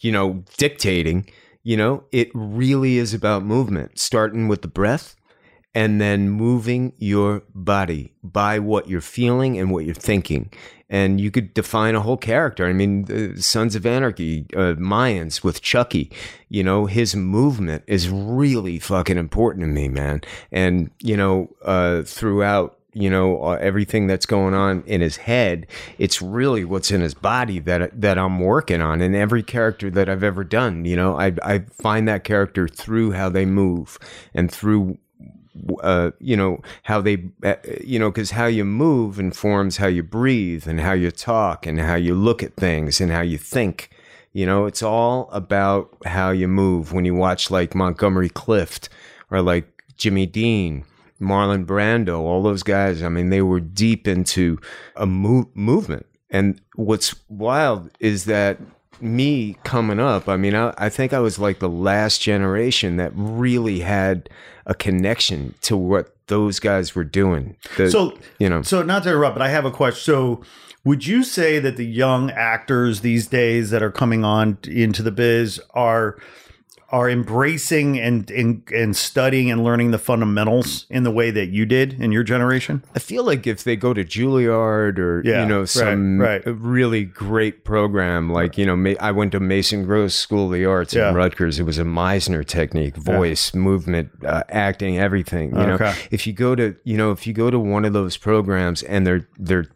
you know, dictating, you know, it really is about movement, starting with the breath and then moving your body by what you're feeling and what you're thinking. And you could define a whole character. I mean, Sons of Anarchy, uh, Mayans with Chucky, you know, his movement is really fucking important to me, man. And, you know, uh, throughout you know, uh, everything that's going on in his head. It's really what's in his body that that I'm working on. And every character that I've ever done, you know, I I find that character through how they move and through uh, you know how they uh, you know because how you move informs how you breathe and how you talk and how you look at things and how you think. You know it's all about how you move. When you watch like montgomery clift or like jimmy dean marlon brando all those guys i mean they were deep into a mo- movement. And what's wild is that me coming up, I mean, I, I, think I was like the last generation that really had a connection to what those guys were doing. The, so, you know, so not to interrupt, but I have a question. So, would you say that the young actors these days that are coming on into the biz are are embracing and, and and studying and learning the fundamentals in the way that you did in your generation? I feel like if they go to Juilliard or yeah, you know some right, right. really great program, like you know, I went to Mason Gross School of the Arts yeah. in Rutgers. It was a Meisner technique, voice, yeah. movement, uh, acting, everything. You okay. know, if you go to you know if you go to one of those programs and they're they're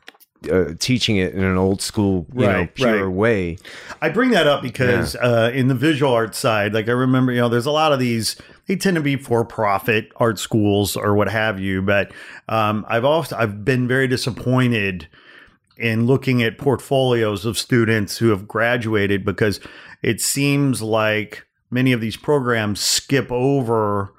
uh, teaching it in an old school, you right, know, pure right. way. I bring that up because yeah. uh, in the visual arts side, like I remember, you know, there's a lot of these. They tend to be for-profit art schools or what have you. But um, I've also I've been very disappointed in looking at portfolios of students who have graduated because it seems like many of these programs skip over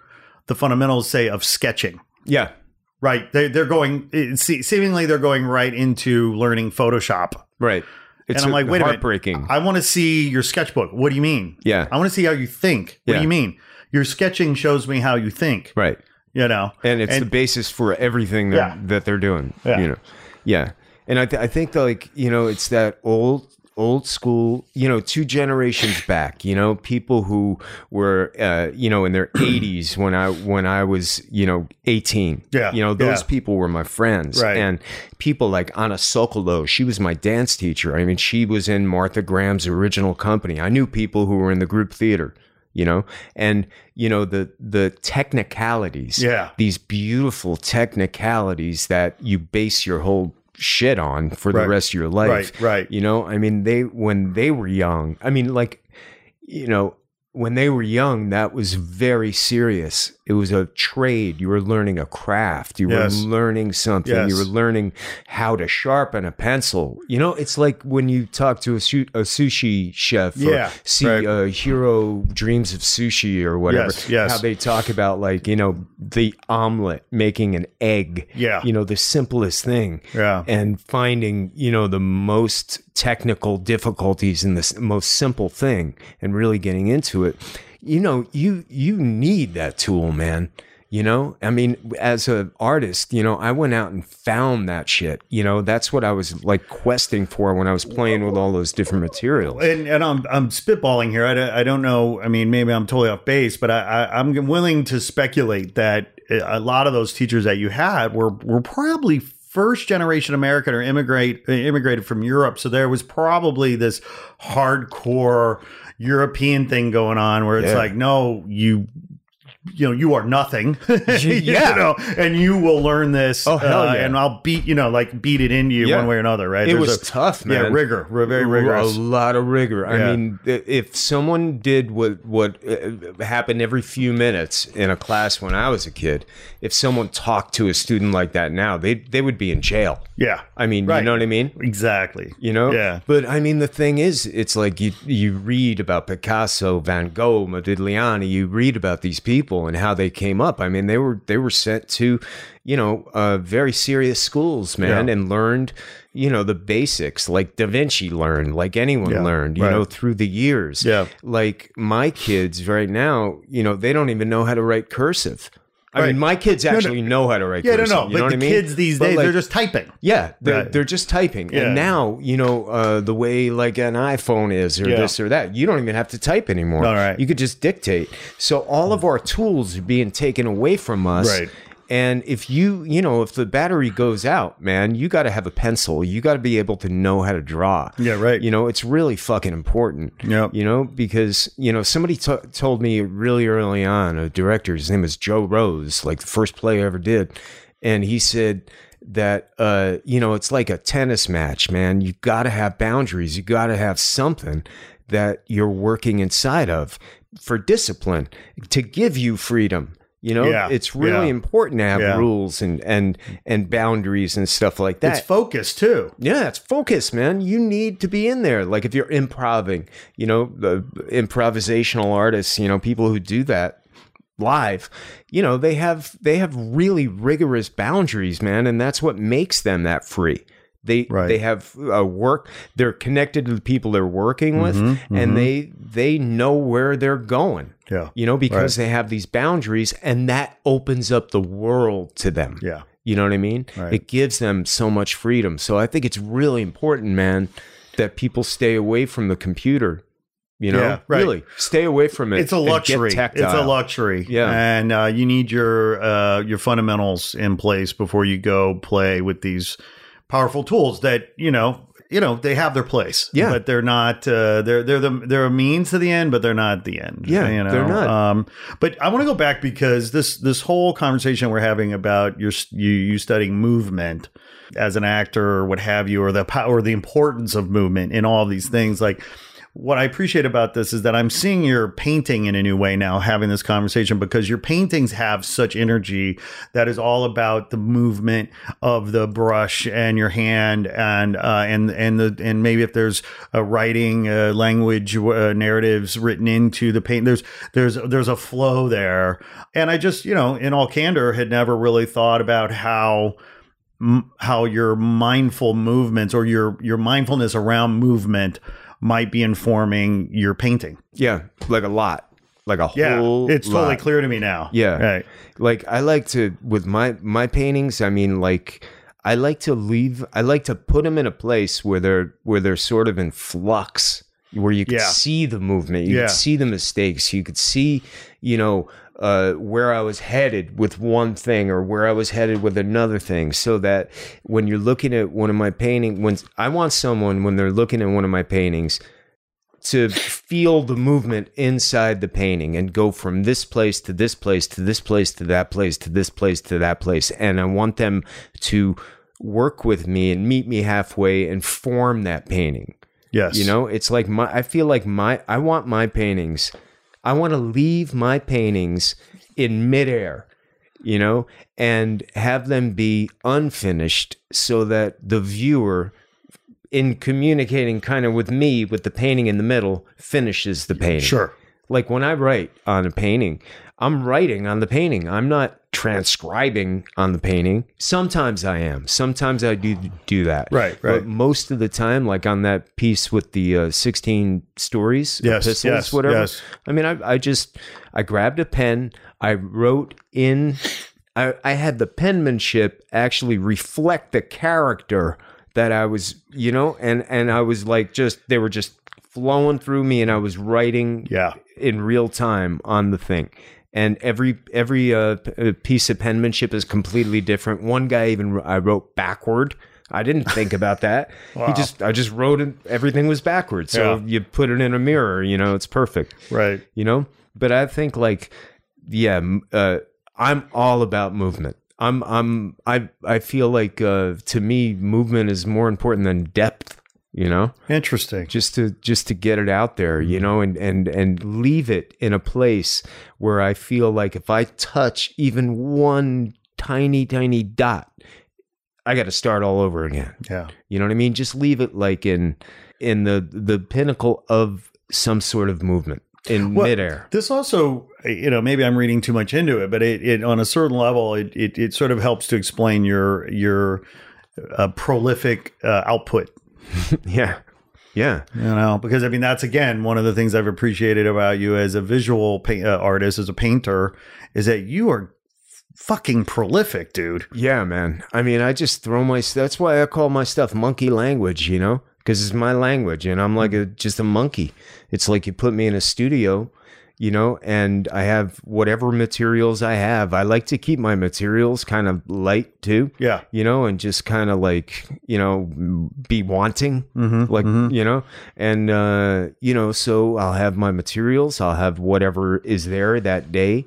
the fundamentals, say, of sketching. Yeah. Right. They, they're going, eh, seemingly, they're going right into learning Photoshop. Right. It's and I'm like, wait heartbreaking. a minute. I want to see your sketchbook. What do you mean? Yeah. I want to see how you think. What yeah. do you mean? Your sketching shows me how you think. Right. You know, and it's and, the basis for everything that, yeah. that they're doing. Yeah. You know, yeah. And I, th- I think like, you know, it's that old old school, you know, two generations back, you know, people who were, uh, you know, in their 80s when I when I was, you know, 18. Yeah, you know, those yeah. people were my friends, right. and people like Anna Sokolow, she was my dance teacher. I mean, she was in Martha Graham's original company. I knew people who were in the group theater you know and you know the the technicalities yeah these beautiful technicalities that you base your whole shit on for right. the rest of your life. Right, right. You know, I mean, they, when they were young, I mean, like, you know, when they were young, that was very serious. It was a trade. You were learning a craft. You yes. were learning something. Yes. You were learning how to sharpen a pencil. You know, it's like when you talk to a, su- a sushi chef yeah, see right. a Jiro dreams of sushi or whatever. Yes, yes. How they talk about like, you know, the omelet, making an egg. Yeah. You know, the simplest thing. Yeah. And finding, you know, the most technical difficulties in this most simple thing and really getting into it you know you you need that tool man. You know i mean as an artist you know i went out and found that shit. You know that's what i was like questing for when i was playing with all those different materials. And, and i'm, I'm spitballing here. I I don't know. I mean maybe i'm totally off base but I, I i'm willing to speculate that a lot of those teachers that you had were were probably first generation American or immigrate immigrated from Europe. So there was probably this hardcore European thing going on where it's yeah. like, no, you you know you are nothing yeah you know, and you will learn this oh, hell uh, yeah. and i'll beat you know like beat it into you yeah. one way or another right? It There's was a, tough man. yeah rigor very rigorous. a lot of rigor. Yeah. i mean if someone did what what uh, happened every few minutes in a class when i was a kid if someone talked to a student like that now they they would be in jail. Yeah. I mean right. you know what i mean? Exactly. You know? Yeah. But i mean the thing is it's like you you read about picasso van gogh modigliani you read about these people people and how they came up. I mean, they were they were sent to, you know, uh, very serious schools, man, yeah. and learned, you know, the basics like Da Vinci learned, like anyone yeah, learned, you right. know, through the years. Yeah. Like my kids right now, you know, they don't even know how to write cursive. I right. mean, my kids actually no, no. know how to write. Yeah, cursive, no, no. You know but the I mean? kids these days, like, they're just typing. Yeah, they're, right. they're just typing. Yeah. And now, you know, uh, the way like an iPhone is or yeah. this or that, you don't even have to type anymore. All right. You could just dictate. So all of our tools are being taken away from us. Right. And if you, you know, if the battery goes out, man, you got to have a pencil. You got to be able to know how to draw. Yeah, right. You know, it's really fucking important. Yeah. You know, because, you know, somebody t- told me really early on, a director, his name was Joe Rose, like the first play I ever did. And he said, that uh you know it's like a tennis match man you got to have boundaries you got to have something that you're working inside of for discipline to give you freedom you know Yeah, it's really yeah. important to have Yeah. rules and and and boundaries and stuff like that It's focus too. yeah, it's focus, man. You need to be in there. Like if you're improving, you know, the improvisational artists, you know, people who do that live, you know, they have they have really rigorous boundaries, man, and that's what makes them that free. They Right. they have a work. They're connected to the people they're working with, Mm-hmm, and they they know where they're going. Yeah. You know, because they have these boundaries, and that opens up the world to them. Yeah. You know what I mean? Right. It gives them so much freedom. So I think it's really important, man, that people stay away from the computer. You know, Yeah, right. really stay away from it. It's a luxury. It's a luxury. Yeah. and uh, you need your uh, your fundamentals in place before you go play with these powerful tools that you know you know they have their place. Yeah. but they're not. Uh, they're they're the they're a means to the end, but they're not the end. Yeah, you know? they're not. Um, but I want to go back because this this whole conversation we're having about your you you studying movement as an actor or what have you, or the power, the importance of movement in all these things, like what I appreciate about this is that I'm seeing your painting in a new way now, having this conversation because your paintings have such energy that is all about the movement of the brush and your hand and uh, and and the and maybe if there's a writing uh, language uh, narratives written into the paint, there's there's there's a flow there, and I just you know in all candor had never really thought about how how your mindful movements or your your mindfulness around movement might be informing your painting. Yeah, like a lot, like a Yeah, whole. it's totally lot. clear to me now. Yeah. right. Like I like to with my my paintings. I mean, like I like to leave. I like to put them in a place where they're where they're sort of in flux, where you can Yeah. see the movement, you Yeah. can see the mistakes, you could see, you know, uh, where I was headed with one thing or where I was headed with another thing, so that when you're looking at one of my paintings, when I want someone when they're looking at one of my paintings to feel the movement inside the painting and go from this place to this place to this place to that place to this place to that place. And I want them to work with me and meet me halfway and form that painting. Yes. You know, it's like my, I feel like my, I want my paintings, I want to leave my paintings in midair, you know, and have them be unfinished so that the viewer, in communicating kind of with me with the painting in the middle, finishes the painting. Sure. Like when I write on a painting, I'm writing on the painting. I'm not transcribing on the painting. Sometimes I am. Sometimes I do do that. Right, right. But most of the time, like on that piece with the uh, 16 stories, Yes, epistles, yes, whatever. yes. I mean, I, I just, I grabbed a pen. I wrote in, I, I had the penmanship actually reflect the character that I was, you know, and, and I was like, just, they were just flowing through me and I was writing Yeah. in real time on the thing and every every uh, uh, piece of penmanship is completely different. One guy even i wrote backward. I didn't think about that. He just i just wrote it everything was backwards so Yeah. you put it in a mirror you know it's perfect. Right. you know? But i think like yeah uh, i'm all about movement. I'm i'm i i feel like uh, to me movement is more important than depth you know Interesting. just to just to get it out there you know and and and leave it in a place where i feel like if i touch even one tiny tiny dot i got to start all over again Yeah. you know what i mean just leave it like in in the the pinnacle of some sort of movement in Well, midair This also, you know, maybe I'm reading too much into it, but it, it on a certain level, it, it, it sort of helps to explain your your uh, prolific uh, output. yeah yeah You know, because I mean, that's again one of the things I've appreciated about you as a visual pa- uh, artist, as a painter, is that you are fucking prolific, dude. Yeah, man. I mean, I just throw my. That's why I call my stuff monkey language. You know, because it's my language, and I'm like a just a monkey. It's like you put me in a studio, you know, and I have whatever materials I have. I like to keep my materials kind of light too. Yeah. You know, and just kind of like you know be wanting, Mm-hmm. like you know, and uh, you know, so I'll have my materials. I'll have whatever is there that day.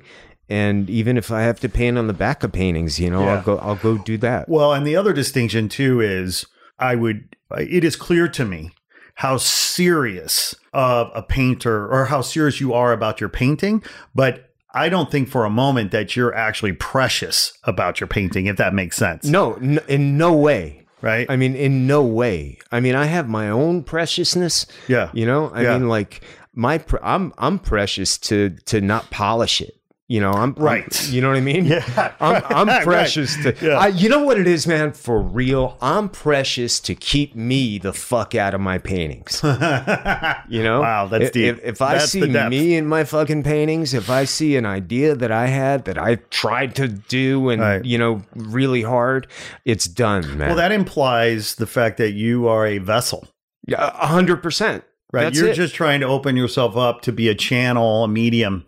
and even if I have to paint on the back of paintings, you know, Yeah. I'll go I'll go do that. Well, and the other distinction too is I would it is clear to me how serious of a painter or how serious you are about your painting, but I don't think for a moment that you're actually precious about your painting, if that makes sense. No, n- in no way. Right? I mean, in no way. I mean, I have my own preciousness. Yeah. You know, I Yeah. mean, like my, pre- I'm, I'm precious to, to not polish it. You know, I'm I'm- Right. you know what I mean? Yeah. I'm, I'm Right. precious to. Yeah. I, you know what it is, man? For real, I'm precious to keep me the fuck out of my paintings. You know? Wow, that's If- deep. If, if I see me in my fucking paintings, if I see an idea that I had that I tried to do and Right. you know really hard, it's done, man. well, that implies the fact that you are a vessel. Yeah, a hundred percent. Right. That's You're it. just trying to open yourself up to be a channel, a medium,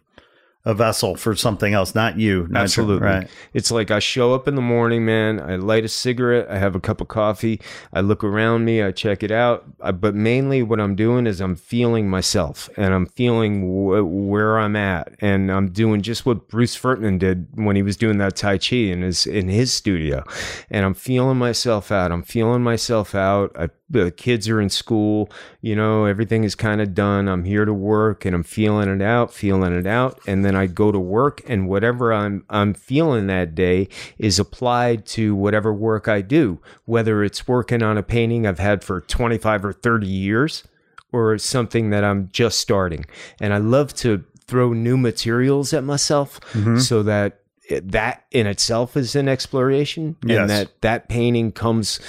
a vessel for something else, not you. not- Absolutely. Right. It's like I show up in the morning, man. I light a cigarette. I have a cup of coffee. I look around me. I check it out. I, but mainly, what I'm doing is I'm feeling myself and I'm feeling wh- where I'm at, and I'm doing just what Bruce Ferdinand did when he was doing that Tai Chi in his in his studio, and I'm feeling myself out. I'm feeling myself out. I, the kids are in school. You know, everything is kind of done. I'm here to work, and I'm feeling it out, feeling it out, and then I go to work, and whatever I'm I'm feeling that day is applied to whatever work I do, whether it's working on a painting I've had for 25 or 30 years, or something that I'm just starting. And I love to throw new materials at myself mm-hmm. so that that in itself is an exploration Yes. and that that painting comes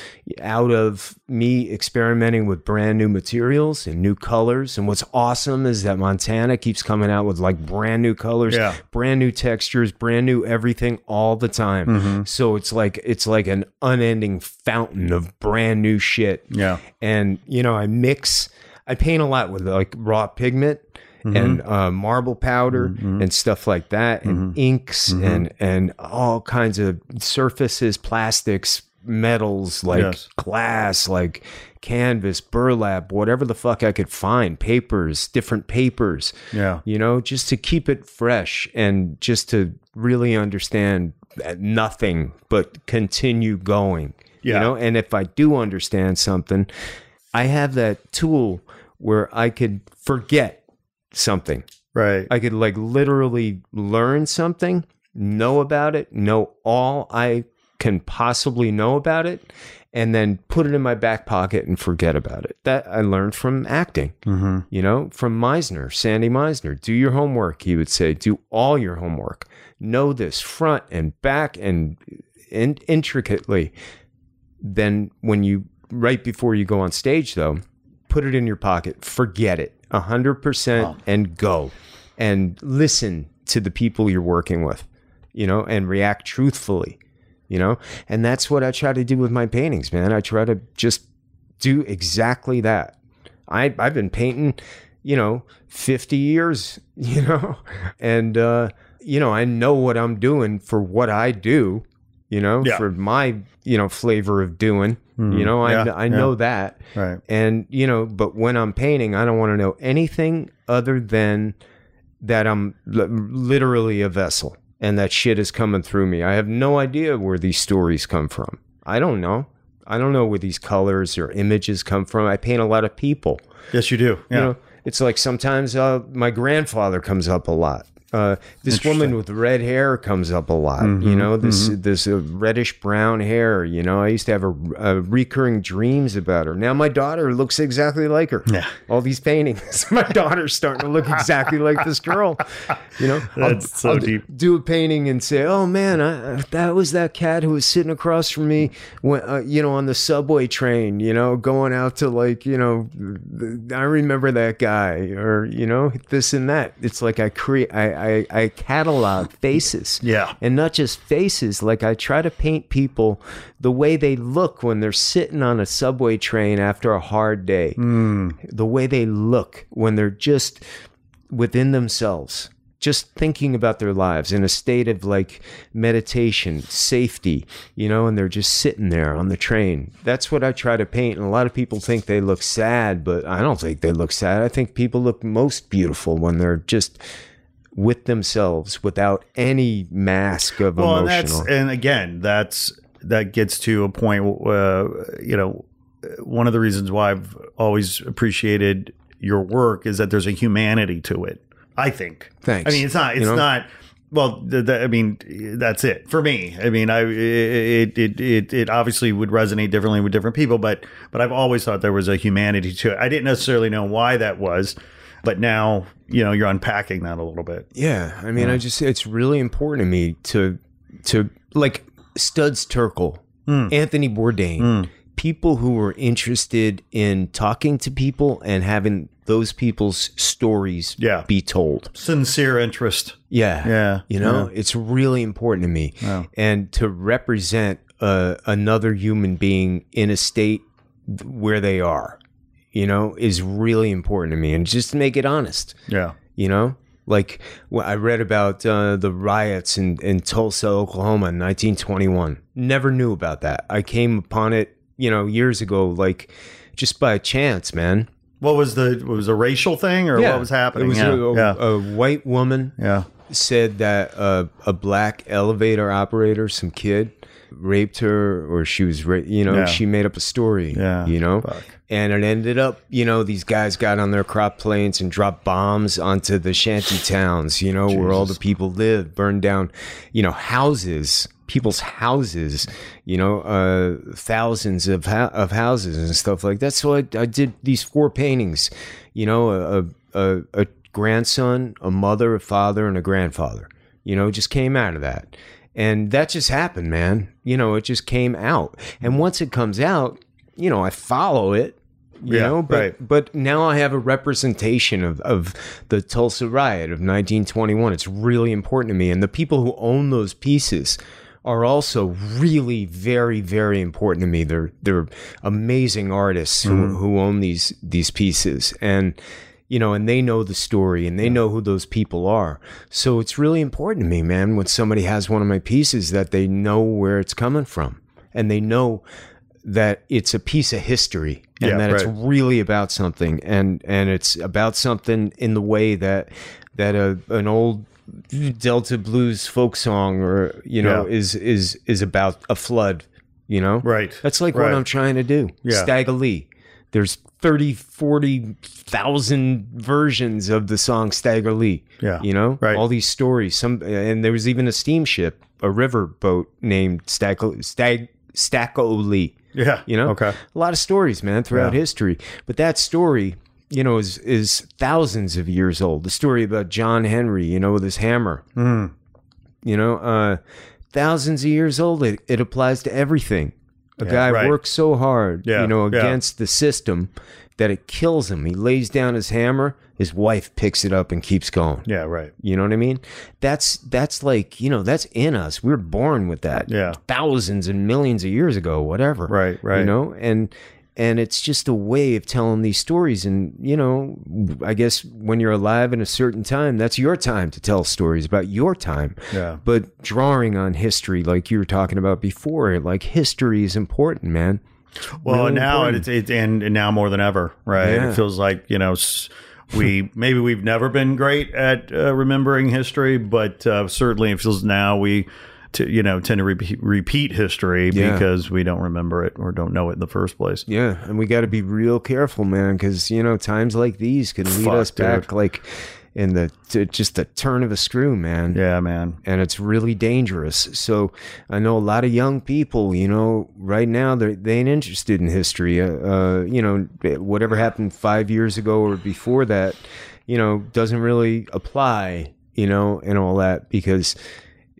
out of me experimenting with brand new materials and new colors and what's awesome is that Montana keeps coming out with like brand new colors Yeah. brand new textures brand new everything all the time Mm-hmm. so it's like it's like an unending fountain of brand new shit Yeah. and you know i mix i paint a lot with like raw pigment Mm-hmm. and uh, marble powder mm-hmm. and stuff like that and mm-hmm. inks and and all kinds of surfaces plastics metals like Yes. glass like canvas burlap whatever the fuck i could find papers different papers Yeah. you know, just to keep it fresh and just to really understand uh, nothing but continue going. Yeah. You know, and if I do understand something, I have that tool where I could forget something. Right. I could like literally learn something, know about it, know all I can possibly know about it, and then put it in my back pocket and forget about it. That I learned from acting, mm-hmm. you know, from Meisner, Sandy Meisner. Do your homework, he would say. Do all your homework. Know this front and back and, and intricately. Then when you right before you go on stage though, put it in your pocket, forget it. A hundred percent and go. And listen to the people you're working with, you know, and react truthfully. You know, and that's what I try to do with my paintings, man. I try to just do exactly that. I I've been painting, you know, 50 years, you know, and uh, you know, I know what I'm doing for what I do, you know, Yeah. for my, you know, flavor of doing. You know, I Yeah, I know yeah. that. Right. And, you know, but when I'm painting, I don't want to know anything other than that I'm li- literally a vessel and that shit is coming through me. I have no idea where these stories come from. I don't know. I don't know where these colors or images come from. I paint a lot of people. Yes, you do. Yeah. You know, it's like sometimes uh, my grandfather comes up a lot. Uh, this woman with red hair comes up a lot. Mm-hmm, you know, this this uh, reddish brown hair. You know, I used to have a, a recurring dreams about her. Now my daughter looks exactly like her. Yeah. all these paintings. my daughter's starting to look exactly like this girl. You know, That's so d- deep. Do a painting and say, "Oh man, I, that was that cat who was sitting across from me, when, uh, you know, on the subway train. You know, going out to like, you know, I remember that guy, or you know, this and that. It's like I create, I, I, I catalog faces, Yeah. and not just faces. Like I try to paint people the way they look when they're sitting on a subway train after a hard day. Hmm. The way they look when they're just within themselves, just thinking about their lives in a state of like meditation, safety, you know, and they're just sitting there on the train. That's what I try to paint. And a lot of people think they look sad, but I don't think they look sad. I think people look most beautiful when they're just with themselves without any mask of well, emotional. that's and again, that's that gets to a point. Uh, you know, one of the reasons why I've always appreciated your work is that there's a humanity to it. I think. Thanks. I mean, it's not. It's You know? not. Well, the, the, I mean, that's it for me. I mean, I it, it it it obviously would resonate differently with different people, but but I've always thought there was a humanity to it. I didn't necessarily know why that was, but now you know you're unpacking that a little bit. Yeah, I mean, I just it's really important to me to to like Studs Terkel, Hmm. Anthony Bourdain, people who were interested in talking to people and having those people's stories Yeah. be told. Sincere interest. Yeah, Yeah, you know, it's really important to me, Yeah. and to represent uh, another human being in a state where they are, you know, is really important to me, and just to make it honest Yeah. you know like when i read about uh, the riots in, in tulsa oklahoma in 1921 never knew about that i came upon it you know years ago like just by chance man What was the what was a racial thing or what was happening? it was yeah. a, a, yeah. a white woman yeah. said that uh, a black elevator operator some kid raped her or she was ra- you know Yeah. she made up a story Yeah. you know Fuck. and it ended up you know these guys got on their crop planes and dropped bombs onto the shanty towns you know where all the people live burned down you know houses people's houses you know uh thousands of ho- of houses and stuff like that so I, I did these four paintings you know a, a a grandson a mother a father and a grandfather you know just came out of that and that just happened man. You know it just came out. And once it comes out you know i follow it you Yeah, know but right. but now i have a representation of of the tulsa riot of 1921 it's really important to me. And the people who own those pieces are also really very very important to me. They're they're amazing artists who, Mm-hmm. who own these these pieces. And you know and they know the story and they know who those people are so it's really important to me man when somebody has one of my pieces that they know where it's coming from and they know that it's a piece of history and Yeah, that it's really about something and and it's about something in the way that that a an old delta blues folk song or you know Yeah. is is is about a flood you know Right. that's like Right. what i'm trying to do Yeah. stagger lee there's 30 40,000 versions of the song stagger lee Yeah. you know Right. all these stories some and there was even a steamship a river boat named stag stag stacko lee Yeah. you know Okay. a lot of stories man throughout Yeah. history but that story you know is is thousands of years old the story about john henry you know with his hammer Mm. you know uh thousands of years old it, it applies to everything a guy right. works so hard Yeah, you know yeah. against the system that it kills him he lays down his hammer his wife picks it up and keeps going Yeah. Right. you know what I mean? That's that's like you know that's in us. We are born with that. Yeah. thousands and millions of years ago, whatever. Right, right. You know, and and it's just a way of telling these stories. And you know, I guess when you're alive in a certain time, that's your time to tell stories about your time. Yeah. But drawing on history, like you were talking about before, like history is important, man. Well, Really now important. it's, it's and, and now more than ever, right? Yeah. It feels like you know we maybe we've never been great at uh, remembering history, but uh, certainly it feels now we. To, you know, tend to repeat, repeat history Yeah. because we don't remember it or don't know it in the first place. Yeah, and we got to be real careful, man, because you know times like these can lead Fuck, us back like in the to just the turn of a screw, man. Yeah, man. and it's really dangerous. So I know a lot of young people, you know, right now they they ain't interested in history. Uh, uh, you know, whatever happened five years ago or before that, you know, doesn't really apply. You know, and all that because.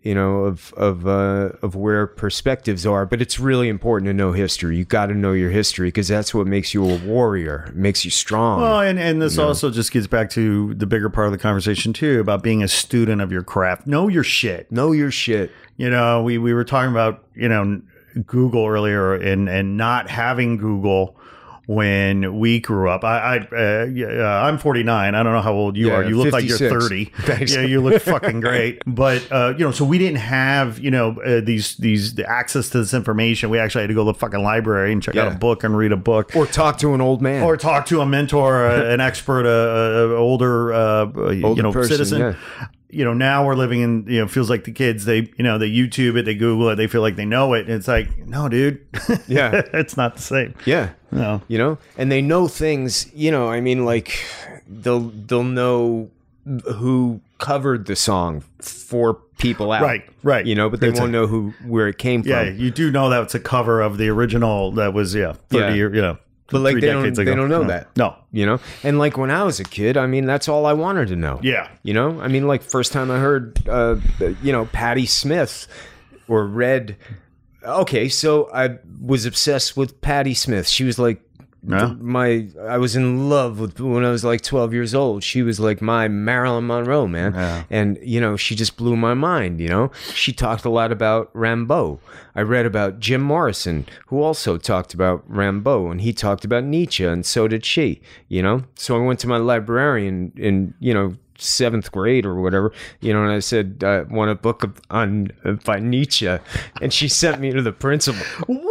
You know of of uh, of where perspectives are, but it's really important to know history. You got to know your history because that's what makes you a warrior, makes you strong. Well, and, and this also just gets back to the bigger part of the conversation too about being a student of your craft. Know your shit. know your shit. You know, we, we were talking about, you know, Google earlier and, and not having Google when we grew up. I, I uh, I'm 49. I don't know how old you Yeah, are. You look like you're 30. Thanks. Yeah, you look fucking great. But uh, you know, so we didn't have you know uh, these these the access to this information. We actually had to go to the fucking library and check out a book and read a book. Or talk to an old man. Or talk to a mentor, uh, an expert, uh, uh, older, uh, you know, person, citizen. yeah. You know, now we're living in, you know, feels like the kids, they, you know, they YouTube it, they Google it, they feel like they know it. And it's like, no, dude. Yeah. it's not the same. Yeah. No. You know? And they know things, you know, I mean like they'll they'll know who covered the song for people out. Right, right. You know, but they It's won't a- know who where it came from. Yeah. You do know that it's a cover of the original that was, yeah, 30 Yeah. year, you know, But, like, they don't- decades they don't know No. that. No. You know? And like when I was a kid, I mean that's all I wanted to know. Yeah. You know? I mean like first time I heard uh you know, Patti Smith or read Okay, so I was obsessed with Patti Smith. She was like Yeah. my I was in love with when I was like 12 years old. She was like my Marilyn Monroe, man. Yeah. And you know, she just blew my mind, you know. She talked a lot about Rimbaud. I read about Jim Morrison, who also talked about Rimbaud and he talked about Nietzsche and so did she, you know. So I went to my librarian and you know, seventh grade or whatever, you know, and I said, I want a book of, on by Nietzsche, and she sent me to the principal.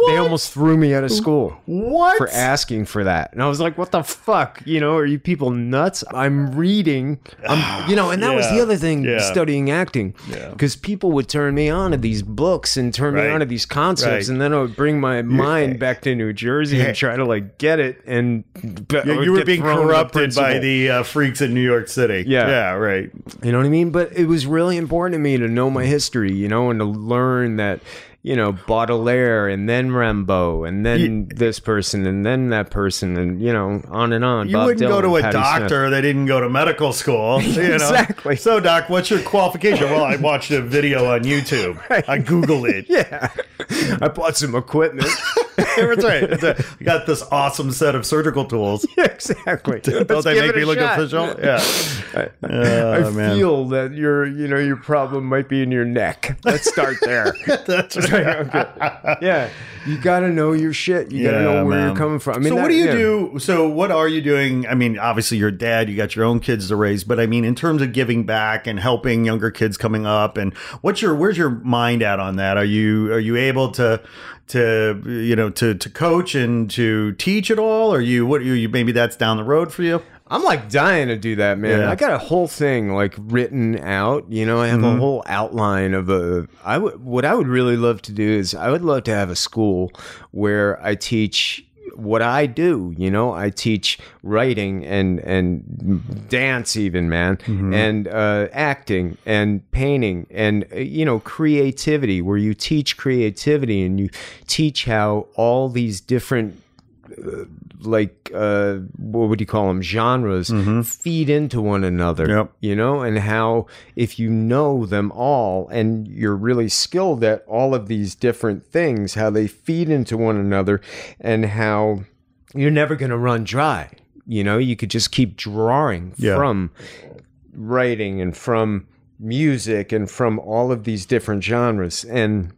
They almost threw me out of school What? for asking for that. And I was like, what the fuck? You know, are you people nuts? I'm reading. I'm, you know, and that was the other thing Yeah. studying acting. Yeah. Because people would turn me on to these books and turn Right. me on to these concepts. Right. And then I would bring my mind back to New Jersey and try to like get it. And Yeah, you were being corrupted by the uh, freaks in New York City. Yeah. Yeah, right. You know what I mean? But it was really important to me to know my history, you know, and to learn that, you know, Baudelaire and then Rimbaud and then this person and then that person and, you know, on and on. You Bob wouldn't go to a Patti Smith. doctor that didn't go to medical school. You know? Exactly. So, doc, what's your qualification? well, I watched a video on YouTube. I Googled it. Yeah. I bought some equipment. That's right. That's right. I got this awesome set of surgical tools. exactly. Don't Let's they make me look shot. official? Yeah. Oh, I Oh, man. feel that your, you know, your problem might be in your neck. Let's start there. That's right. Okay. Yeah. You got to know your shit. You got to Yeah, know where man. you're coming from. I mean, so that- what do you yeah. do? So what are you doing? I mean, obviously you're a dad, you got your own kids to raise, but I mean, in terms of giving back and helping younger kids coming up, and what's your where's your mind at on that? Are you are you able to to you know to to coach and to teach at all? Or you what you, you maybe that's down the road for you? I'm like dying to do that, man. Yeah. I got a whole thing like written out. You know, I have Mm-hmm. a whole outline of a. I would. What I would really love to do is I would love to have a school where I teach what I do. You know, I teach writing and and dance, even man, Mm-hmm. and uh, acting and painting and uh, you know creativity, where you teach creativity and you teach how all these different like uh what would you call them genres feed into one another Yep. you know and how if you know them all and you're really skilled at all of these different things how they feed into one another and how you're never going to run dry you know you could just keep drawing Yeah. from writing and from music and from all of these different genres and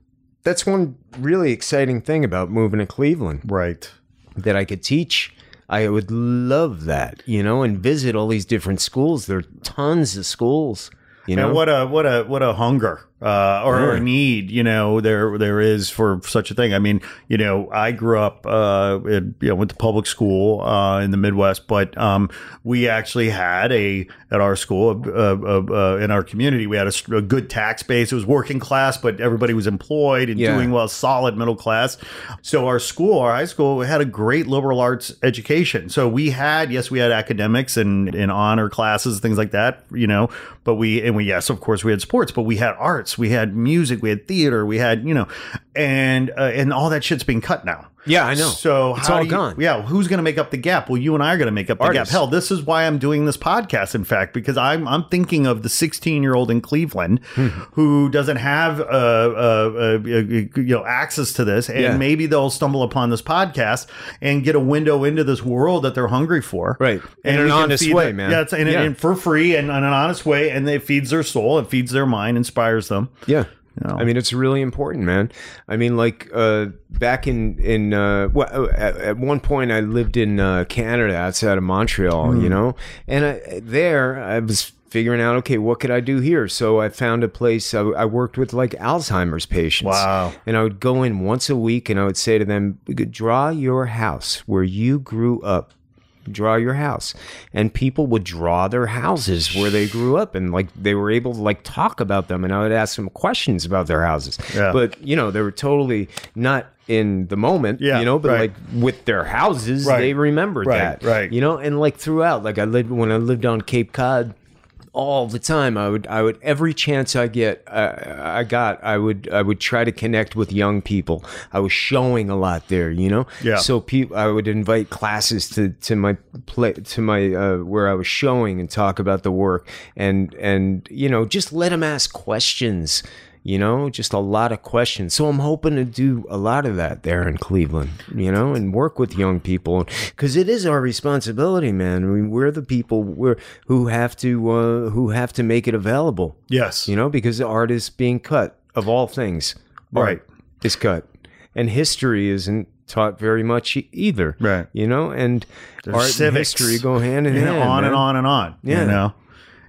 that's one really exciting thing about moving to Cleveland Right. That I could teach. I would love that, you know, and visit all these different schools. There are tons of schools, you know. And what a what a what a hunger uh, or, or a need you know there there is for such a thing. I mean, you know, I grew up uh, in, you know went to public school uh, in the Midwest, but um, we actually had a at our school uh, uh, uh, in our community we had a good tax base. It was working class, but everybody was employed and Yeah. doing well, solid middle class. So our school, our high school, had a great liberal arts education. So we had yes, we had academics and, and honor classes, things like that, you know. But we and we yes, of course, we had sports, but we had arts, we had music, we had theater, we had you know, and uh, and all that shit's being cut now. Yeah, I know. So It's how all you- gone. Yeah, who's going to make up the gap? Well, you and I are going to make up the Artists. gap. Hell, this is why I'm doing this podcast. In fact, because I'm I'm thinking of the 16 year old in Cleveland Hmm. who doesn't have uh, uh, uh, you know access to this, and Yeah. maybe they'll stumble upon this podcast and get a window into this world that they're hungry for. Right. In and an honest way, them- man. Yeah, it's and, Yeah. and for free and in an honest way, and it feeds their soul, it feeds their mind, inspires them. Yeah. You know. I mean, it's really important, man. I mean, like uh, back in in uh, well, uh, at, at one point, I lived in uh, Canada, outside of Montreal, Hmm. you know, and I, there I was figuring out, okay, what could I do here? So I found a place. I, I worked with like Alzheimer's patients. Wow. And I would go in once a week, and I would say to them, "Draw your house where you grew up." Draw your house. And people would draw their houses where they grew up and like they were able to like talk about them and I would ask them questions about their houses. Yeah. But, you know, they were totally not in the moment, Yeah, you know, but right. like with their houses, Right. they remembered Right, that. right. You know, and like throughout, like I lived when I lived on Cape Cod, all the time. I would, I would, every chance I get, uh, I got, I would, I would try to connect with young people. I was showing a lot there, you know. Yeah. So people, I would invite classes to to my play to my uh, where I was showing and talk about the work and and you know just let them ask questions. You know, just a lot of questions. So I'm hoping to do a lot of that there in Cleveland, you know, and work with young people because it is our responsibility, man. I mean, we're the people we're, who have to uh, who have to make it available, Yes. you know, because the art is being cut of all things. Right. Is cut, and history isn't taught very much either. Right. You know, and art civics. and history go hand in You know, hand. on and on and on. Yeah. You know?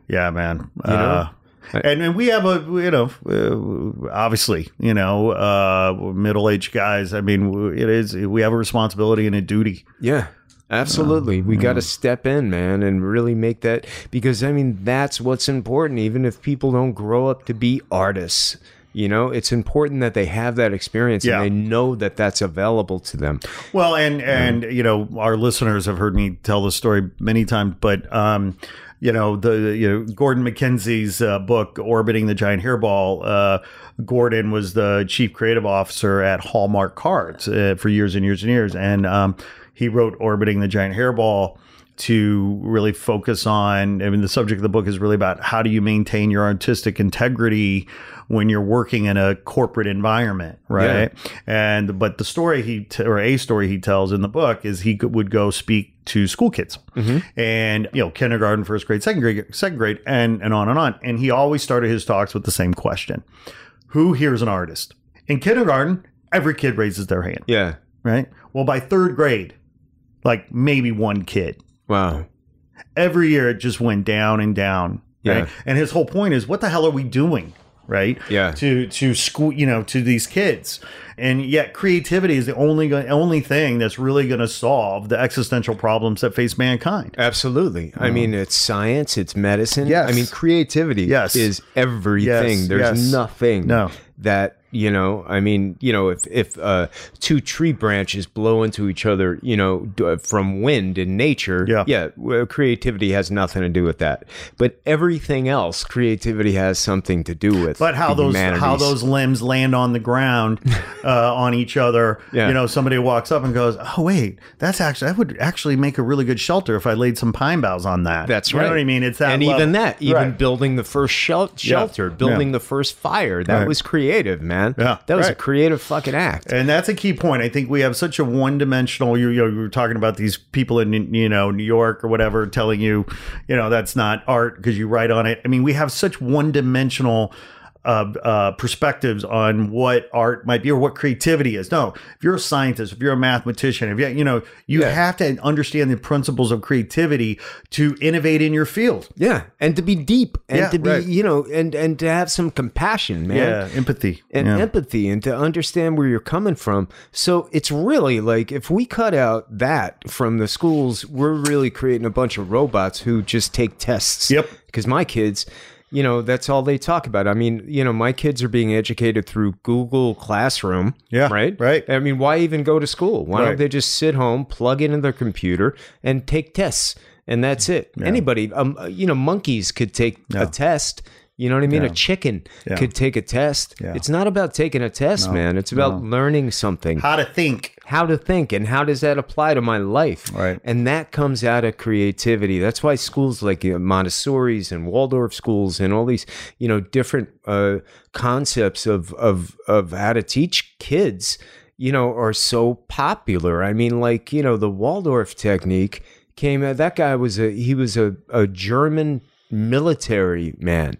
Yeah, man. Uh, and, and we have a, you know, uh, obviously, you know, uh, middle aged guys. I mean, it is, we have a responsibility and a duty. Yeah. Absolutely. we got to step in, man, and really make that because I mean that's what's important even if people don't grow up to be artists. You know, it's important that they have that experience Yeah. and they know that that's available to them. Well, and and you know, our listeners have heard me tell this story many times, but um, you know, the you know Gordon MacKenzie's uh, book "Orbiting the Giant Hairball." Uh, Gordon was the chief creative officer at Hallmark Cards uh, for years and years and years, and um, he wrote "Orbiting the Giant Hairball." To really focus on, I mean, the subject of the book is really about how do you maintain your artistic integrity when you're working in a corporate environment, right? And but the story he t- or a story he tells in the book is he could, would go speak to school kids, mm-hmm. and you know kindergarten, first grade, second grade, second grade, and and on and on. And he always started his talks with the same question: Who here is an artist? In kindergarten, every kid raises their hand, Yeah. right? Well, by third grade, like maybe one kid. Wow. Every year, it just went down and down. Right? Yeah. And his whole point is, what the hell are we doing? Right? Yeah. to to school you know to these kids and yet creativity is the only only thing that's really going to solve the existential problems that face mankind Absolutely. I mean, it's science, it's medicine. Yes. I mean, creativity Yes. is everything. Yes, There's yes. nothing No. that, you know, I mean, you know, if, if uh, two tree branches blow into each other, you know, uh, from wind in nature, Yeah. yeah, creativity has nothing to do with that. But everything else, creativity has something to do with. but how those how those limbs land on the ground uh, on each other Yeah. you know somebody walks up and goes oh wait that's actually that would actually make a really good shelter if i laid some pine boughs on that That's you right. know what i mean it's that and level. even that, even Right. building the first shel- shelter, building Yeah. the first fire, that Right. was creative, man. Yeah, that was a creative fucking act. And that's a key point. I think we have such a one-dimensional. You, you, know, you were talking about these people in you know New York or whatever, telling you, you know, that's not art because you write on it. I mean, we have such one-dimensional uh, uh, perspectives on what art might be or what creativity is. No, if you're a scientist, if you're a mathematician, if you you know, you Yeah. have to understand the principles of creativity to innovate in your field. Yeah, and to be deep and Yeah, to be, right. you know, and and to have some compassion, man. Yeah, empathy And yeah. empathy and to understand where you're coming from. So it's really like if we cut out that from the schools, we're really creating a bunch of robots who just take tests. Yep. Because my kids, you know, that's all they talk about. I mean, you know, my kids are being educated through Google Classroom. Yeah, Right? right. I mean, why even go to school? Why Right. don't they just sit home, plug into their computer, and take tests? And that's it. Anybody, um, you know, monkeys could take a test. You know what I mean? A chicken could take a test. Yeah. It's not about taking a test, man. It's about learning something, how to think. how to think, and how does that apply to my life? Right. And that comes out of creativity. That's why schools like you know, Montessori's and Waldorf schools and all these, you know, different uh, concepts of of of how to teach kids, you know, are so popular. I mean, like you know, the Waldorf technique came. out That guy was a he was a, a German military man.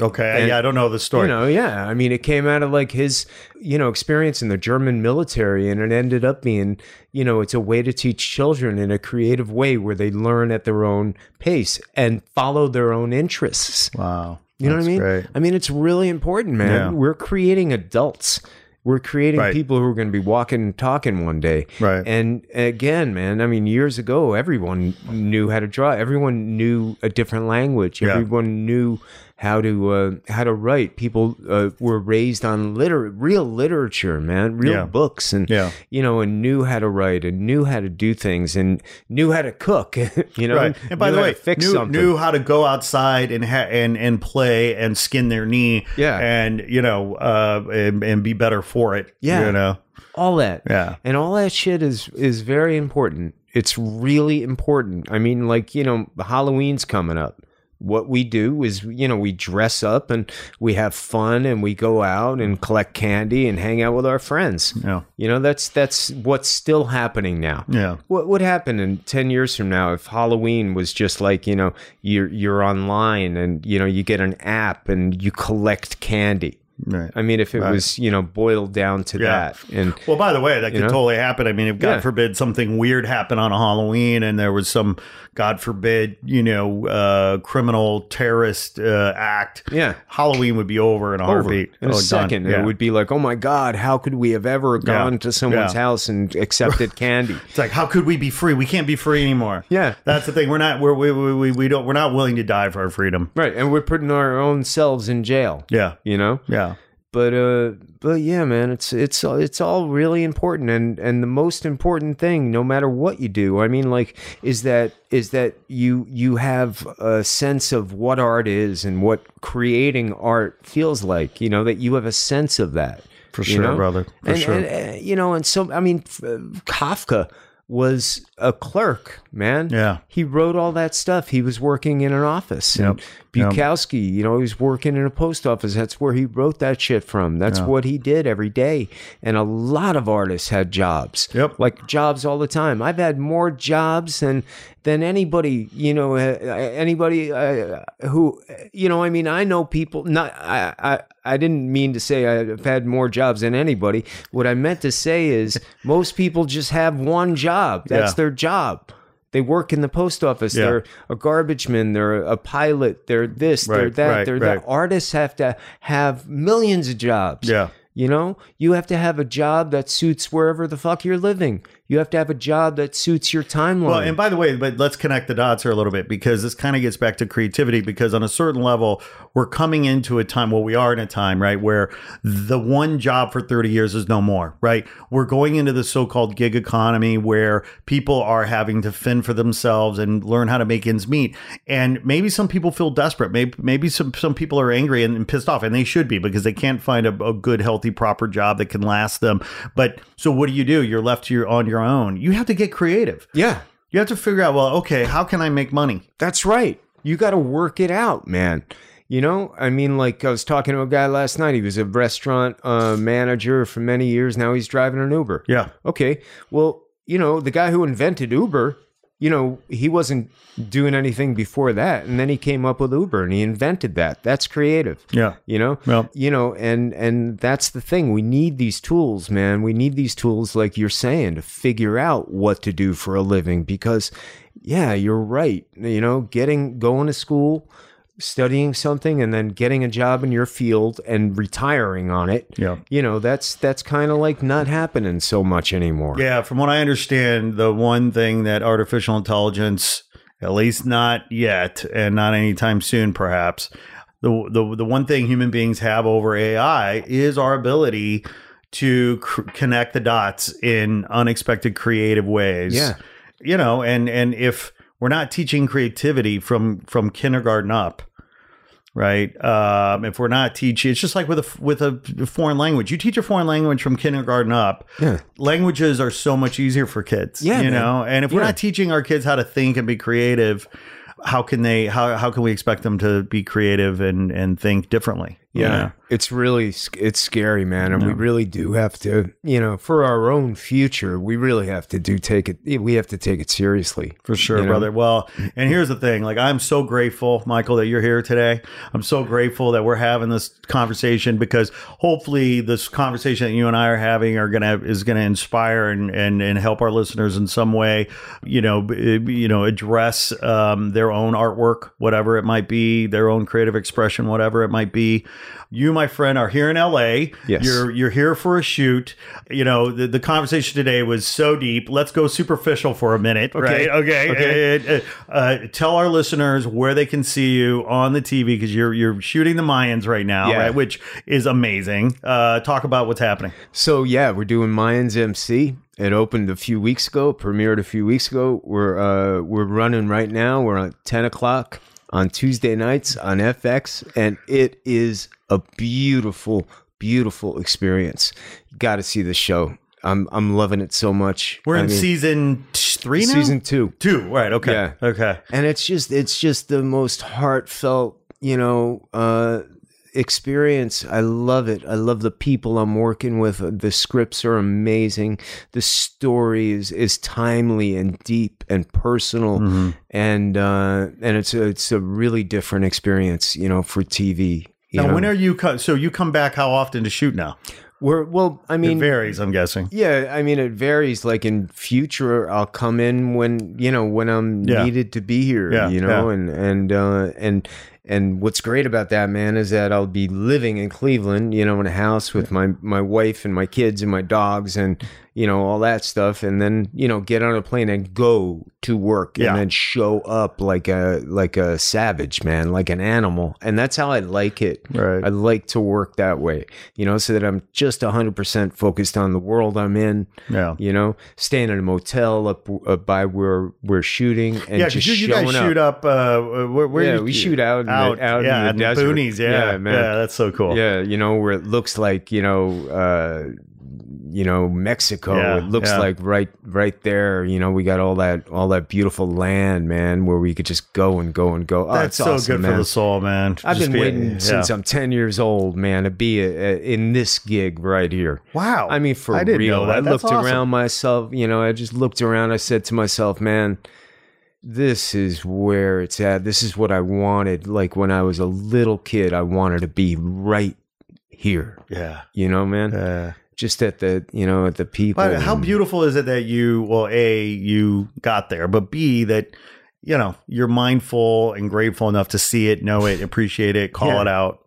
Okay, And- yeah, I don't know the story. You know, yeah. I mean, it came out of like his, you know, experience in the German military, and it ended up being, you know, it's a way to teach children in a creative way where they learn at their own pace and follow their own interests. wow, You know what I mean? Great. I mean, it's really important, man. Yeah. We're creating adults. We're creating Right. people who are going to be walking and talking one day. Right. And again, man, I mean, years ago, everyone knew how to draw. Everyone knew a different language. Yeah. Everyone knew how to uh, how to write. People uh, were raised on liter- real literature, man, real Yeah. books, and Yeah. you know, and knew how to write, and knew how to do things, and knew how to cook. you know, Right. And by the way, fix knew, something. knew how to go outside and ha- and and play and skin their knee. Yeah. And you know, uh, and, and be better for it. Yeah. You know. all that Yeah. and all that shit is is very important it's really important i mean like you know halloween's coming up what we do is you know we dress up and we have fun and we go out and collect candy and hang out with our friends Yeah. you know that's that's what's still happening now Yeah. what would happen in 10 years from now if halloween was just like you know you're you're online and you know you get an app and you collect candy Right. i mean if it Right. was you know boiled down to Yeah. that and Well, by the way, that could know? totally happen. I mean, if God Yeah. forbid something weird happened on a Halloween and there was some, God forbid, you know, uh, criminal terrorist uh, act, yeah Halloween would be over in a over heartbeat. in a Oh, done. second. Yeah. It would be like, oh my God, how could we have ever gone to someone's Yeah. house and accepted candy? It's like, how could we be free? We can't be free anymore. Yeah. That's the thing. We're not. We're, we we we we don't. We're not willing to die for our freedom. right. And we're putting our own selves in jail. Yeah. You know? Yeah. But uh but yeah, man, it's it's it's all really important and and the most important thing no matter what you do, I mean like is that is that you you have a sense of what art is and what creating art feels like, you know, that you have a sense of that. For you sure, know? brother. For and, sure. and, uh, you know, and so I mean, Kafka was a clerk, man. Yeah. he wrote all that stuff. He was working in an office. And Yep. Yep. Bukowski, you know, he was working in a post office. That's where he wrote that shit from. That's what he did every day. And a lot of artists had jobs. Yep. like jobs all the time. I've had more jobs than than anybody. You know, uh, anybody uh, who, you know, I mean, I know people. Not I. I I didn't mean to say I've had more jobs than anybody. What I meant to say is most people just have one job. That's Yeah. their job. They work in the post office. Yeah. They're a garbage man. They're a pilot. They're this. they're that. right, they're right. that. Artists have to have millions of jobs. Yeah. You know, you have to have a job that suits wherever the fuck you're living. You have to have a job that suits your timeline. Well, and by the way, but let's connect the dots here a little bit because this kind of gets back to creativity. Because on a certain level, we're coming into a time. Well, we are in a time, right, where the one job for thirty years is no more, right? We're going into the so-called gig economy where people are having to fend for themselves and learn how to make ends meet. And maybe some people feel desperate. Maybe maybe some some people are angry and, and pissed off, and they should be because they can't find a, a good, healthy, proper job that can last them. But so, what do you do? You're left to your on your own. You have to get creative. yeah, You have to figure out, well, okay, how can I make money? that's right. You got to work it out, man. You know, I mean, like I was talking to a guy last night. He was a restaurant uh, manager for many years. Now he's driving an Uber. Yeah. Okay. Well, you know, the guy who invented Uber, you know, he wasn't doing anything before that. And then he came up with Uber and he invented that. That's creative. Yeah. You know? Well- you know, and and that's the thing. We need these tools, man. We need these tools like you're saying to figure out what to do for a living because yeah, you're right. You know, getting going to school, studying something and then getting a job in your field and retiring on it. Yeah. You know, that's that's kind of like not happening so much anymore. Yeah. From what I understand, the one thing that artificial intelligence, at least not yet, and not anytime soon, perhaps, the the, the one thing human beings have over AI is our ability to cr- connect the dots in unexpected creative ways. Yeah. You know, and and if we're not teaching creativity from from kindergarten up, right? Um, if we're not teaching, it's just like with a with a foreign language. You teach a foreign language from kindergarten up. Yeah. Languages are so much easier for kids. Yeah, you man. know. And if we're not teaching our kids how to think and be creative, how can they? How how can we expect them to be creative and and think differently? Yeah, it's really it's scary, man, and we really do have to, you know, for our own future, we really have to do take it. We have to take it seriously For sure, you know? brother. Well, and here's the thing: like, I'm so grateful, Michael, that you're here today. I'm so grateful that we're having this conversation because hopefully, this conversation that you and I are having are gonna is gonna inspire and and, and help our listeners in some way. You know, you know, address um, their own artwork, whatever it might be, their own creative expression, whatever it might be. You, my friend, are here in LA. Yes. You're you're here for a shoot. You know, the, the conversation today was so deep. Let's go superficial for a minute. Okay. Right. Okay. Okay. Uh, uh, tell our listeners where they can see you on the TV because you're you're shooting the Mayans right now, Yeah. right? Which is amazing. Uh, talk about what's happening. So yeah, we're doing Mayans MC. It opened a few weeks ago, premiered a few weeks ago. We're uh, we're running right now. We're at ten o'clock on Tuesday nights on FX, and it is a beautiful, beautiful experience. Got to see the show. I'm I'm loving it so much. We're I in mean, season three now. season two. two, right? Okay. Yeah. Okay. and it's just it's just the most heartfelt you know uh experience i love it i love the people i'm working with the scripts are amazing the story is is timely and deep and personal Mm-hmm. and uh and it's a, it's a really different experience you know for tv you Now, know? when are you? Co- so you come back how often to shoot now? we're well i mean, It varies. I'm guessing. Yeah, I mean it varies. Like in future, I'll come in when you know when I'm Yeah. needed to be here. Yeah, you know, yeah. and and uh, and and what's great about that man is that I'll be living in Cleveland, you know, in a house with my my wife and my kids and my dogs and you know all that stuff, and then you know get on a plane and go to work Yeah. and then show up like a like a savage man, like an animal, and that's how I like it. Right. I like to work that way, you know, so that I'm just 100% focused on the world I'm in, Yeah. you know, staying in a motel up, up by where we're shooting and Yeah, just you, you guys up. shoot up. Uh, where, where Yeah, you, we shoot out in the- out, out in yeah, the in desert. boonies. Yeah, Yeah, man. Yeah, that's so cool. Yeah, you know, where it looks like, you know, uh, you know, Mexico. Yeah, it looks yeah. like right right there, you know, we got all that all that beautiful land, man, where we could just go and go and go. Oh, that's it's so awesome, good man. for the soul, man. I've Just been be- waiting yeah. since I'm 10 years old, man, to be a, a, in this gig right here. Wow. I mean, for I real. I That's looked awesome. around myself, you know, I just looked around. I said to myself, man, this is where it's at. This is what I wanted. Like when I was a little kid, I wanted to be right here, Yeah. you know, man? Yeah. Just at the, you know, at the people. How and- beautiful is it that you, well, A, you got there, but B, that, you know, you're mindful and grateful enough to see it, know it, appreciate it, call Yeah. it out.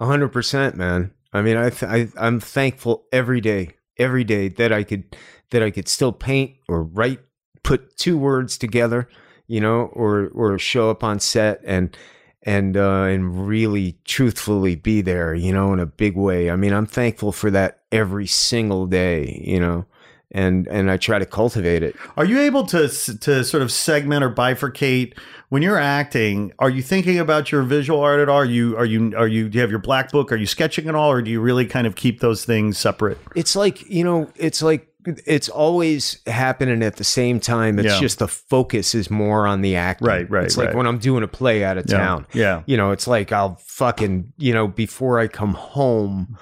A hundred percent, man. I mean, I, th- I I'm thankful every day, every day that I could that I could still paint or write, put two words together, you know, or or show up on set and and uh, and really truthfully be there, you know, in a big way. I mean, I'm thankful for that every single day, you know, and and I try to cultivate it. Are you able to to sort of segment or bifurcate when you're acting? Are you thinking about your visual art at all? Are you are you are you do you have your black book? Are you sketching at all, or do you really kind of keep those things separate? It's like, you know, it's like it's always happening at the same time. It's Yeah. just the focus is more on the acting. Right, right, It's like when I'm doing a play out of town. Yeah. You know, it's like I'll fucking, you know, before I come home,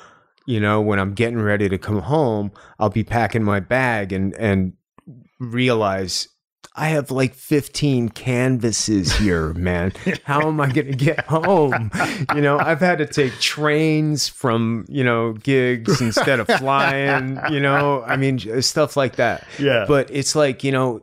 you know, when I'm getting ready to come home, I'll be packing my bag and and realize I have like 15 canvases here, man. How am I going to get home? You know, I've had to take trains from, you know, gigs instead of flying, you know, I mean, stuff like that. Yeah. But it's like, you know,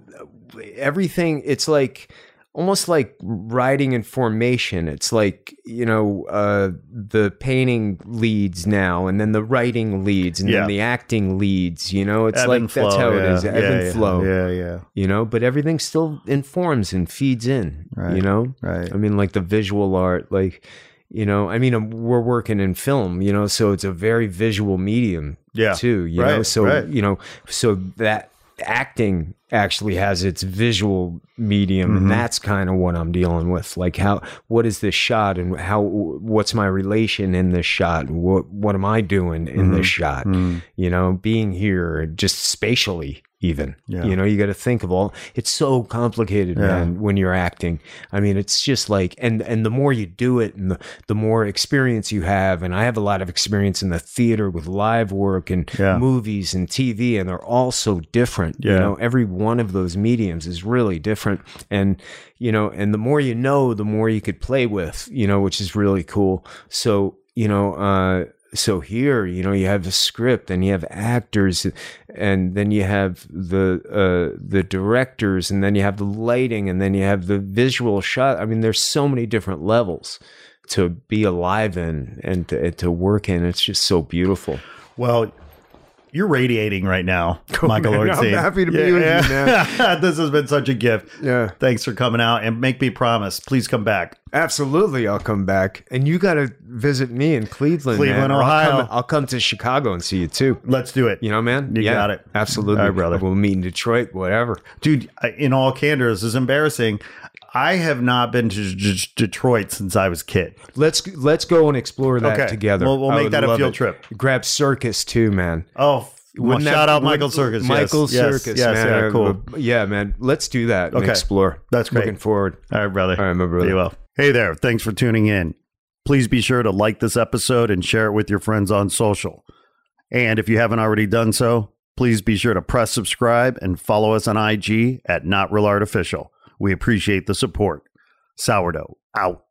everything, it's like almost like writing in formation. It's like, you know, uh, the painting leads now, and then the writing leads, and Yeah. then the acting leads, you know, it's Ebb like and that's how it yeah. is. Ebb Yeah, and yeah, flow Yeah, yeah. you know but everything still informs and feeds in Right, you know right. i mean like the visual art like you know i mean um, we're working in film you know so it's a very visual medium Yeah, too you know so right. you know so that acting actually has its visual medium Mm-hmm. and that's kind of what i'm dealing with like how what is this shot and how what's my relation in this shot what what am i doing in Mm-hmm. this shot you know being here just spatially even Yeah. you know you got to think of all it's so complicated Yeah. man when you're acting i mean it's just like and and the more you do it and the, the more experience you have and i have a lot of experience in the theater with live work and Yeah. movies and tv and they're all so different Yeah. you know every one of those mediums is really different and you know and the more you know the more you could play with you know which is really cool so you know uh so here you know you have a script and you have actors and then you have the uh the directors and then you have the lighting and then you have the visual shot i mean there's so many different levels to be alive in and to, and to work in. It's just so beautiful. Well, you're radiating right now, oh, Michael man, I'm happy to be with you, man. this has been such a gift. Yeah. Thanks for coming out and make me promise. Please come back. Absolutely, I'll come back, and you got to visit me in Cleveland, Cleveland, man, or I'll Ohio. come, I'll come to Chicago and see you too. Let's do it. You know, man. You got it. Absolutely, right, brother. We'll meet in Detroit, whatever. Dude, in all candor, this is embarrassing. I have not been to D- Detroit since I was a kid. Let's let's go and explore that Okay. together. We'll- we'll make that a field it. trip. Grab Circus too, man. Oh, well, Wouldn't that- shout out Michael Circus. Michael Yes, Circus, Yes, man. yeah, cool. Yeah, man. Let's do that Okay. explore. That's great. Looking forward. All right, brother. All right, my brother. Be well. Hey there. Thanks for tuning in. Please be sure to like this episode and share it with your friends on social. And if you haven't already done so, please be sure to press subscribe and follow us on IG at Not Real Artificial. We appreciate the support. Sourdough out.